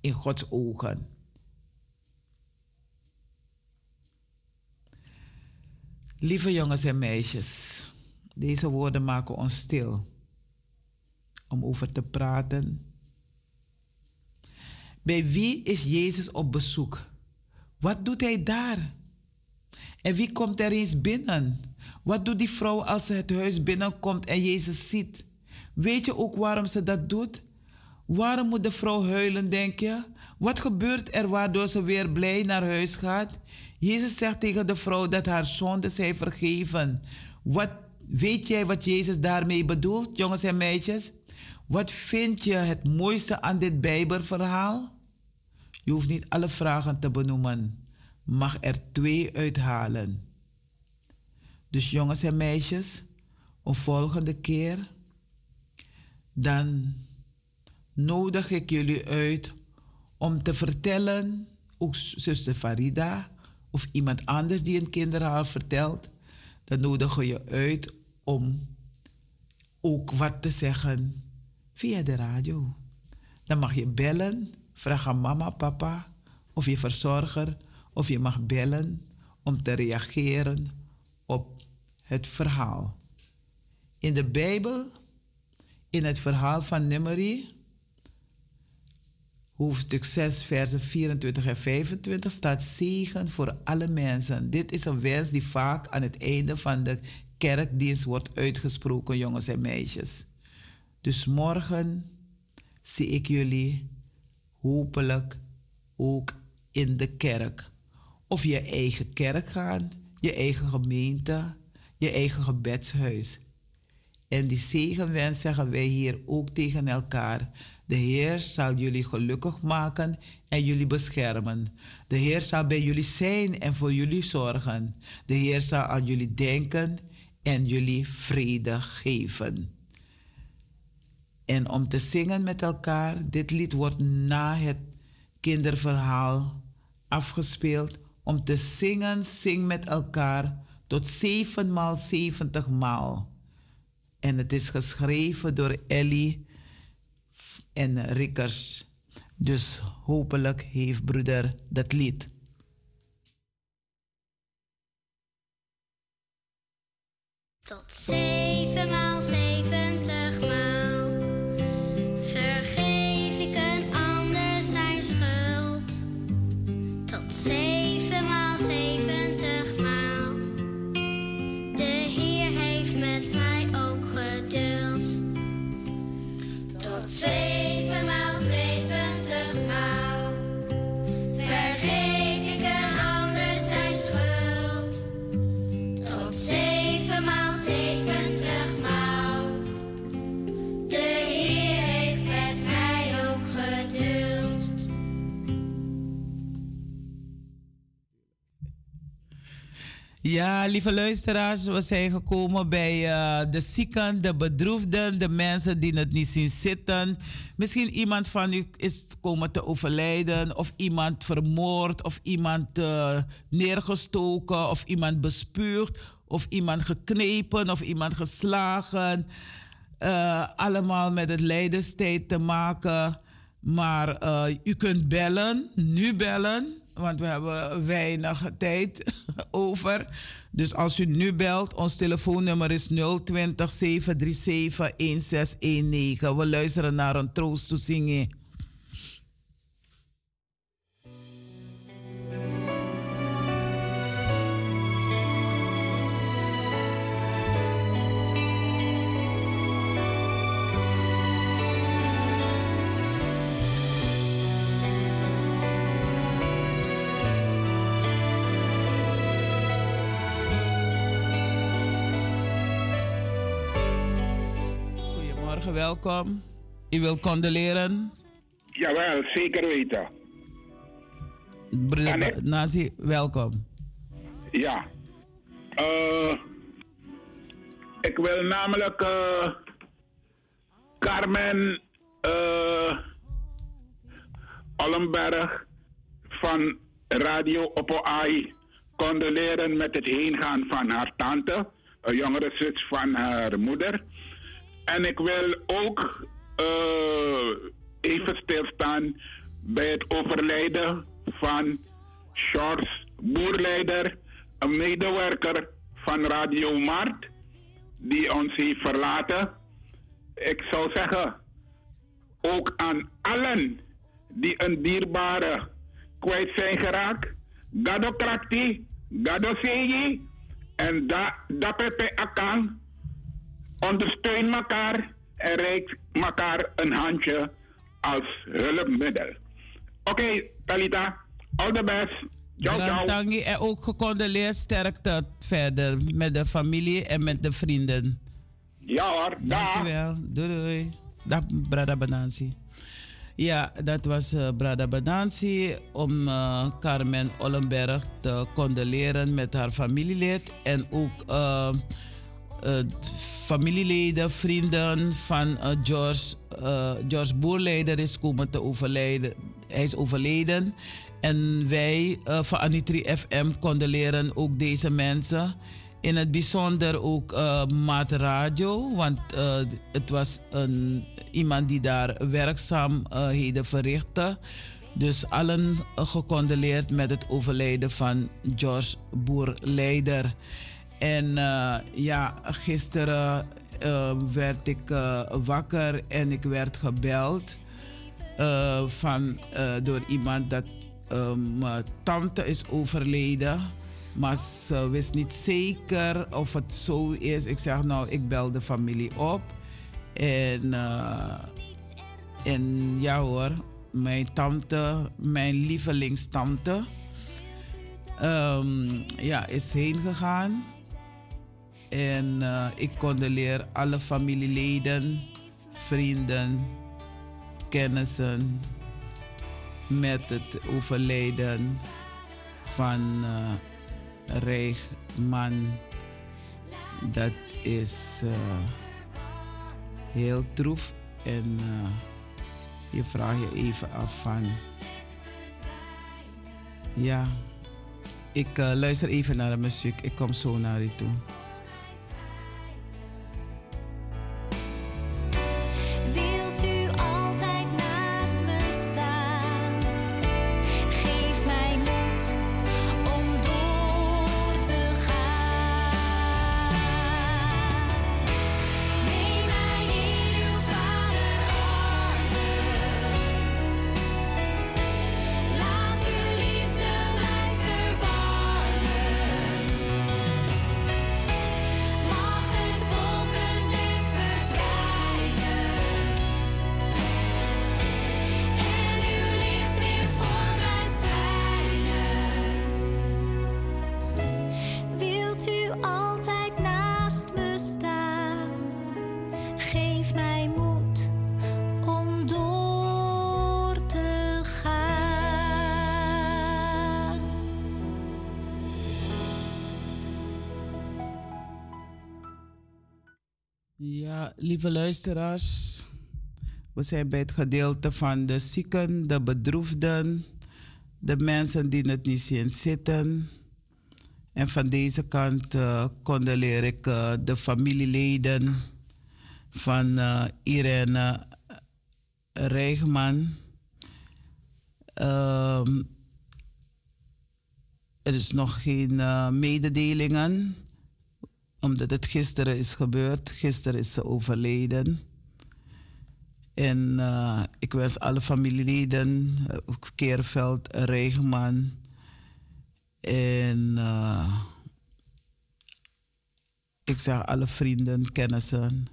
in Gods ogen. Lieve jongens en meisjes, deze woorden maken ons stil om over te praten. Bij wie is Jezus op bezoek? Wat doet hij daar? En wie komt er eens binnen? Wat doet die vrouw als ze het huis binnenkomt en Jezus ziet? Weet je ook waarom ze dat doet? Waarom moet de vrouw huilen, denk je? Wat gebeurt er waardoor ze weer blij naar huis gaat? Jezus zegt tegen de vrouw dat haar zonden zijn vergeven. Wat weet jij wat Jezus daarmee bedoelt, jongens en meisjes? Wat vind je het mooiste aan dit Bijbelverhaal? Je hoeft niet alle vragen te benoemen, mag er twee uithalen. Dus jongens en meisjes, een volgende keer, dan nodig ik jullie uit om te vertellen, ook zuster Farida of iemand anders die een kinderhaal vertelt, dan nodig we je uit om ook wat te zeggen via de radio. Dan mag je bellen, vraag aan mama, papa of je verzorger of je mag bellen om te reageren op het verhaal. In de Bijbel, in het verhaal van Nimmerie, hoofdstuk 6, versen 24 en 25 staat zegen voor alle mensen. Dit is een wens die vaak aan het einde van de kerkdienst wordt uitgesproken, jongens en meisjes. Dus morgen zie ik jullie hopelijk ook in de kerk. Of je eigen kerk gaan, je eigen gemeente, je eigen gebedshuis. En die zegenwens zeggen wij hier ook tegen elkaar. De Heer zal jullie gelukkig maken en jullie beschermen. De Heer zal bij jullie zijn en voor jullie zorgen. De Heer zal aan jullie denken en jullie vrede geven. En om te zingen met elkaar, dit lied wordt na het kinderverhaal afgespeeld. Om te zingen, zing met elkaar tot zevenmaal zeventig maal. En het is geschreven door Ellie en Rickers. Dus hopelijk heeft broeder dat lied. Tot zevenmaal Ja, lieve luisteraars, we zijn gekomen bij eh, de zieken, de bedroefden, de mensen die het niet zien zitten. Misschien iemand van u is komen te overlijden, of iemand vermoord, of iemand eh, neergestoken, of iemand bespuugd, of iemand geknepen of iemand geslagen. Eh, allemaal met het lijdenstijd te maken. Maar u kunt bellen, nu bellen, want we hebben weinig tijd (laughs) over. Dus als u nu belt, ons telefoonnummer is 020 737 1619. We luisteren naar een troosttoezinging. Goedemorgen, welkom. U wilt condoleren? Jawel, zeker weten. Broeder Nazi, welkom. Ja. Eh, ik wil namelijk eh, Carmen Ollenberg van Radio Oppo AI condoleren met het heengaan van haar tante, een jongere zus van haar moeder. En ik wil ook eh, even stilstaan bij het overlijden van George Boerleider, een medewerker van Radio Mart, die ons heeft verlaten. Ik zou zeggen, ook aan allen die een dierbare kwijt zijn geraakt, Gado Krakti, Gado Seyi en da, Dapepe Akang, ondersteun elkaar en reik elkaar een handje als hulpmiddel. Oké, Talita, all the best. Ciao, ciao. Rantangi en ook gecondoleerd sterkte verder met de familie en met de vrienden. Ja hoor, dag. Dankjewel. Doei doei. Dag Brada Banansi. Ja, dat was eh, Brada Banansi om eh, Carmen Ollenberg te condoleren met haar familielid. En ook eh, familieleden, vrienden van eh, George, eh, George Boerleider is komen te overlijden. Hij is overleden. En wij eh, van Anitri FM condoleren ook deze mensen. In het bijzonder ook eh Maat Radio, want eh, het was een, iemand die daar werkzaamheden verrichtte. Dus allen eh, gecondoleerd met het overlijden van George Boerleider. En eh, ja, gisteren eh, werd ik eh, wakker en ik werd gebeld van, door iemand dat mijn tante is overleden. Maar ze wist niet zeker of het zo is. Ik zeg nou, ik bel de familie op. En, en ja hoor, mijn tante, mijn lievelingstante, ehm, ja, is heen gegaan. En eh, ik condoleer alle familieleden, vrienden, kennissen met het overlijden van uh, Rijgman. Dat is uh, heel troef en uh, je vraagt je even af van. Ja, ik uh, luister even naar de muziek. Ik kom zo naar u toe. Altijd naast me staan? Geef mij moed om door te gaan. Ja, lieve luisteraars. We zijn bij het gedeelte van de zieken, de bedroefden, de mensen die het niet zien zitten. En van deze kant uh, condoleer ik uh, de familieleden van uh, Irene Rijgman. Um, er is nog geen mededelingen, omdat het gisteren is gebeurd. Gisteren is ze overleden. En ik wens alle familieleden, Keerveld, Rijgman en uh, ik zeg alle vrienden, kennissen,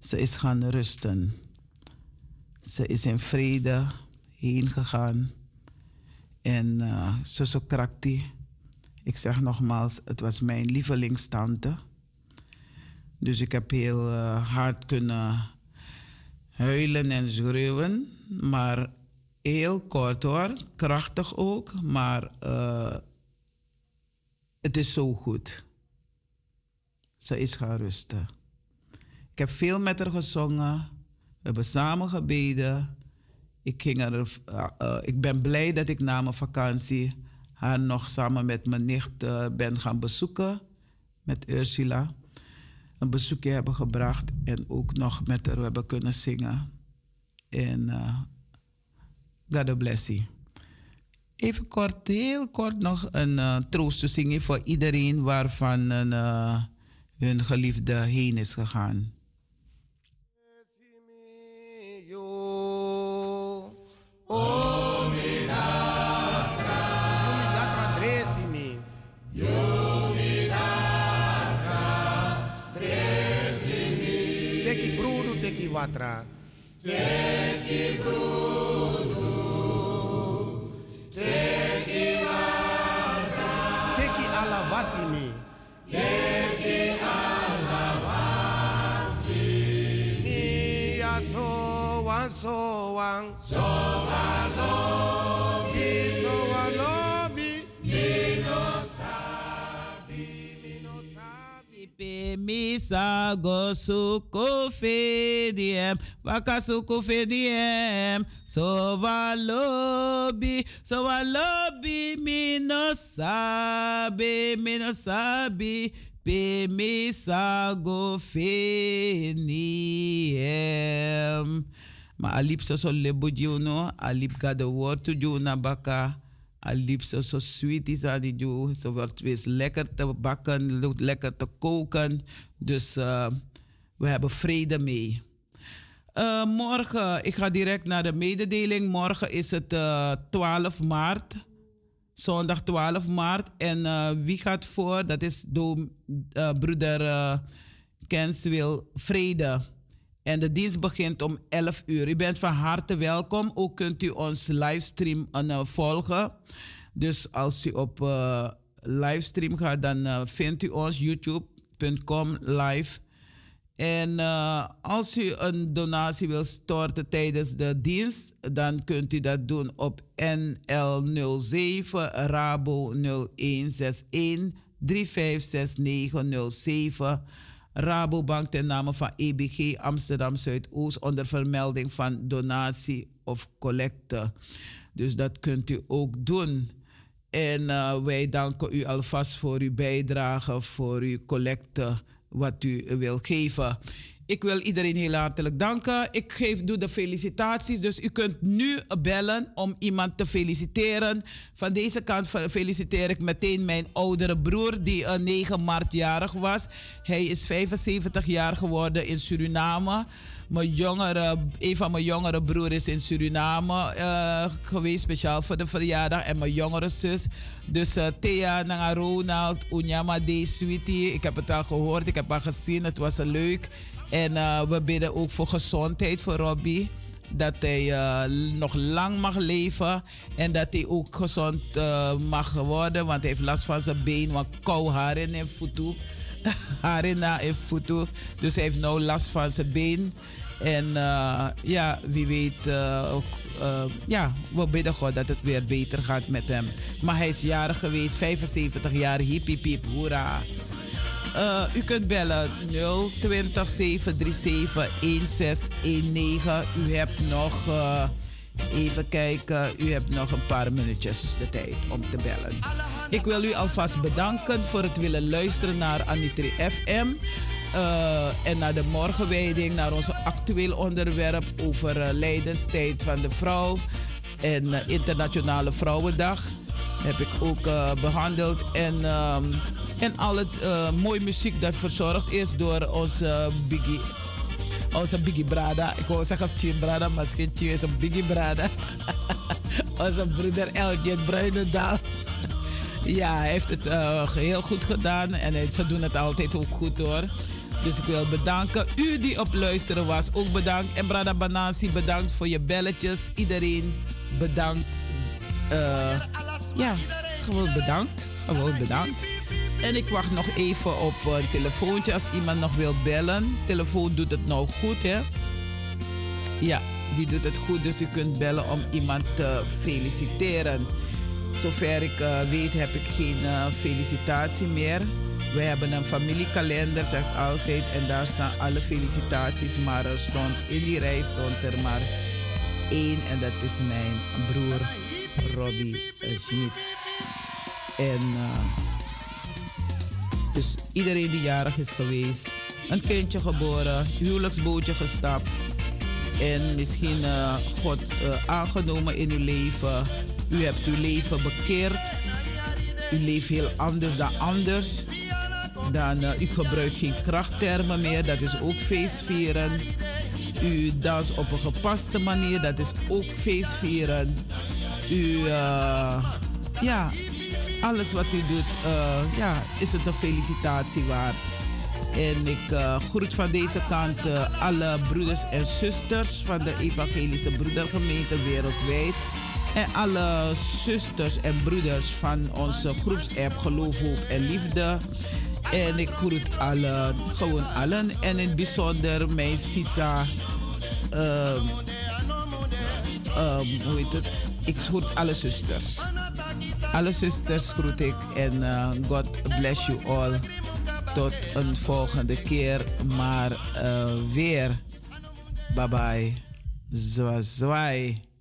ze is gaan rusten. Ze is in vrede heen gegaan. En uh, Suso Krakti, ik zeg nogmaals, het was mijn lievelingstante. Dus ik heb heel uh, hard kunnen huilen en schreeuwen. Maar heel kort hoor, krachtig ook, maar uh, het is zo goed. Ze is gaan rusten. Ik heb veel met haar gezongen. We hebben samen gebeden. Ik, ging er, uh, uh, ik ben blij dat ik na mijn vakantie haar nog samen met mijn nicht ben gaan bezoeken. Met Ursula. Een bezoekje hebben gebracht en ook nog met haar hebben kunnen zingen. En God bless. Even kort, heel kort nog een uh, zingen voor iedereen waarvan uh, hun geliefde heen is gegaan. Teki brudo, teki watra. Teki brudo. Teki alavasi me. Teki alavasi. Ni aso wan so wan. Misa go fediem, waka suko fediem, so valobi, so valobi, mino sabi, mino sabi, pe misa go fediem. Ma alip so so lebo juno, alip ga de woord to baka. Alip zo zo sweet is aan die joe. Ze wordt weer lekker te bakken, lekker te koken. Dus uh, we hebben vrede mee. Uh, morgen, ik ga direct naar de mededeling. Morgen is het uh, 12 maart. Zondag 12 maart. En wie gaat voor? Dat is do, broeder Kenswil Vrede. En de dienst begint om 11 uur. U bent van harte welkom. Ook kunt u ons livestream uh, volgen. Dus als u op uh, livestream gaat, dan uh, vindt u ons youtube.com live. En als u een donatie wil storten tijdens de dienst, dan kunt u dat doen op NL07 Rabo 0161 356907. Rabobank ten name van EBG Amsterdam Zuidoost onder vermelding van donatie of collecte. Dus dat kunt u ook doen. En uh, wij danken u alvast voor uw bijdrage, voor uw collecte, wat u wil geven. Ik wil iedereen heel hartelijk danken. Ik geef, doe de felicitaties. Dus u kunt nu bellen om iemand te feliciteren. Van deze kant feliciteer ik meteen mijn oudere broer, die uh, 9 maart jarig was. Hij is 75 jaar geworden in Suriname. Mijn jongere, een van mijn jongere broers is in Suriname uh, geweest, speciaal voor de verjaardag. En mijn jongere zus. Dus uh, Thea, Nanga Ronald, Unyama D. Sweetie. Ik heb het al gehoord, ik heb haar gezien. Het was leuk. En uh, we bidden ook voor gezondheid voor Robbie. Dat hij uh, nog lang mag leven. En dat hij ook gezond uh, mag worden. Want hij heeft last van zijn been. Want kou haar in (laughs) haar in zijn voeten. Dus hij heeft nou last van zijn been. En ja, wie weet. ja, we bidden God dat het weer beter gaat met hem. Maar hij is jarig geweest. 75 jaar. Hip hip hip. Hoera. Uh, u kunt bellen 020 737 1619. U hebt nog, uh, even kijken, u hebt nog een paar minuutjes de tijd om te bellen. Ik wil u alvast bedanken voor het willen luisteren naar Anitri FM. Uh, en naar de morgenwijding, naar ons actueel onderwerp over lijdenstijd van de vrouw en Internationale Vrouwendag. Heb ik ook behandeld. En, um, en al het mooie muziek dat verzorgd is door onze Biggie. Onze Biggie Brada. Ik wou zeggen Chim Brada, maar het is geen is een Biggie Brada. (laughs) onze broeder Elgin Bruinendaal. (laughs) ja, hij heeft het heel goed gedaan en ze doen het altijd ook goed hoor. Dus ik wil bedanken. U die op luisteren was, ook bedankt. En Brada Banasi, bedankt voor je belletjes. Iedereen bedankt. Uh, ja, gewoon bedankt. Gewoon bedankt. En ik wacht nog even op een telefoontje als iemand nog wil bellen. Telefoon doet het nou goed, hè? Ja, die doet het goed. Dus u kunt bellen om iemand te feliciteren. Zover ik uh, weet heb ik geen uh, felicitatie meer. We hebben een familiekalender, zegt altijd. En daar staan alle felicitaties. Maar er stond in die rij stond er maar één. En dat is mijn broer Robbie Schmid. En uh, dus iedereen die jarig is geweest. Een kindje geboren, huwelijksbootje gestapt. En misschien uh, God aangenomen in uw leven. U hebt uw leven bekeerd. U leeft heel anders dan anders dan u gebruikt geen krachttermen meer, dat is ook feestvieren. U dans op een gepaste manier, dat is ook feestvieren. U, uh, ja, alles wat u doet, uh, ja, is het een felicitatie waard. En ik uh, groet van deze kant alle broeders en zusters van de Evangelische Broedergemeente wereldwijd. En alle zusters en broeders van onze groepsapp Geloof, Hoop en Liefde. En ik groet allen, gewoon allen. En in het bijzonder mijn Sisa. Um, hoe heet het? Ik groet alle zusters. Alle zusters groet ik. En uh, God bless you all. Tot een volgende keer. Maar uh, weer. Bye bye. Zwa zwaai.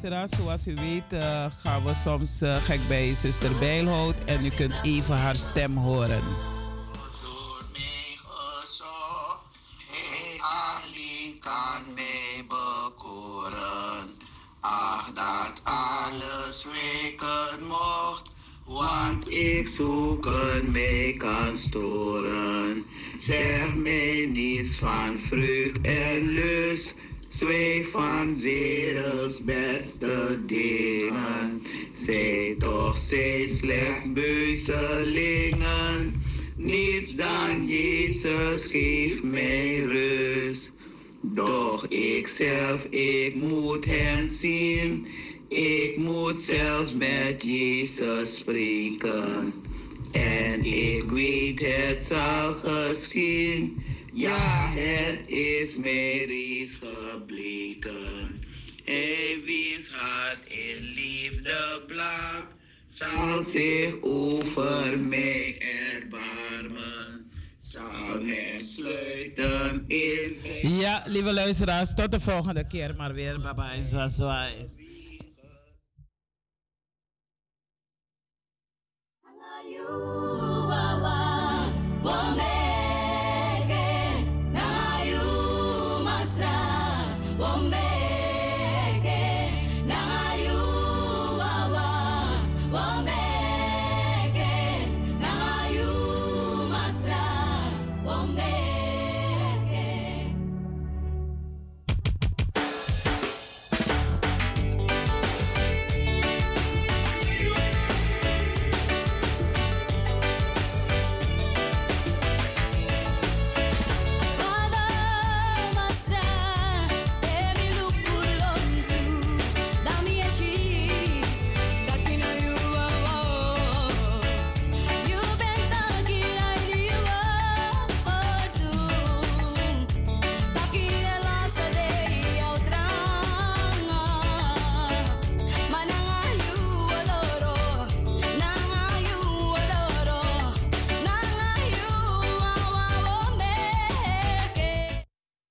Zoals u weet uh, gaan we soms uh, gek bij zuster Bijlhout en u kunt even haar stem horen. Ach, dat alles weken mocht, want ik zoeken mij kan storen. Zeg mij niets van vreugd en lust Twee van werelds beste dingen. Zij toch steeds slechts beuzelingen. Niets dan Jezus geeft mij rust. Doch ik zelf, ik moet hen zien. Ik moet zelfs met Jezus spreken. En ik weet het zal geschieden ja, het is mij reeds gebleken. Hij wiens hart in liefde blak, zal zich over mij erbarmen. Zal hij sluiten in zijn... Ja, lieve luisteraars, tot de volgende keer maar weer. Bye bye,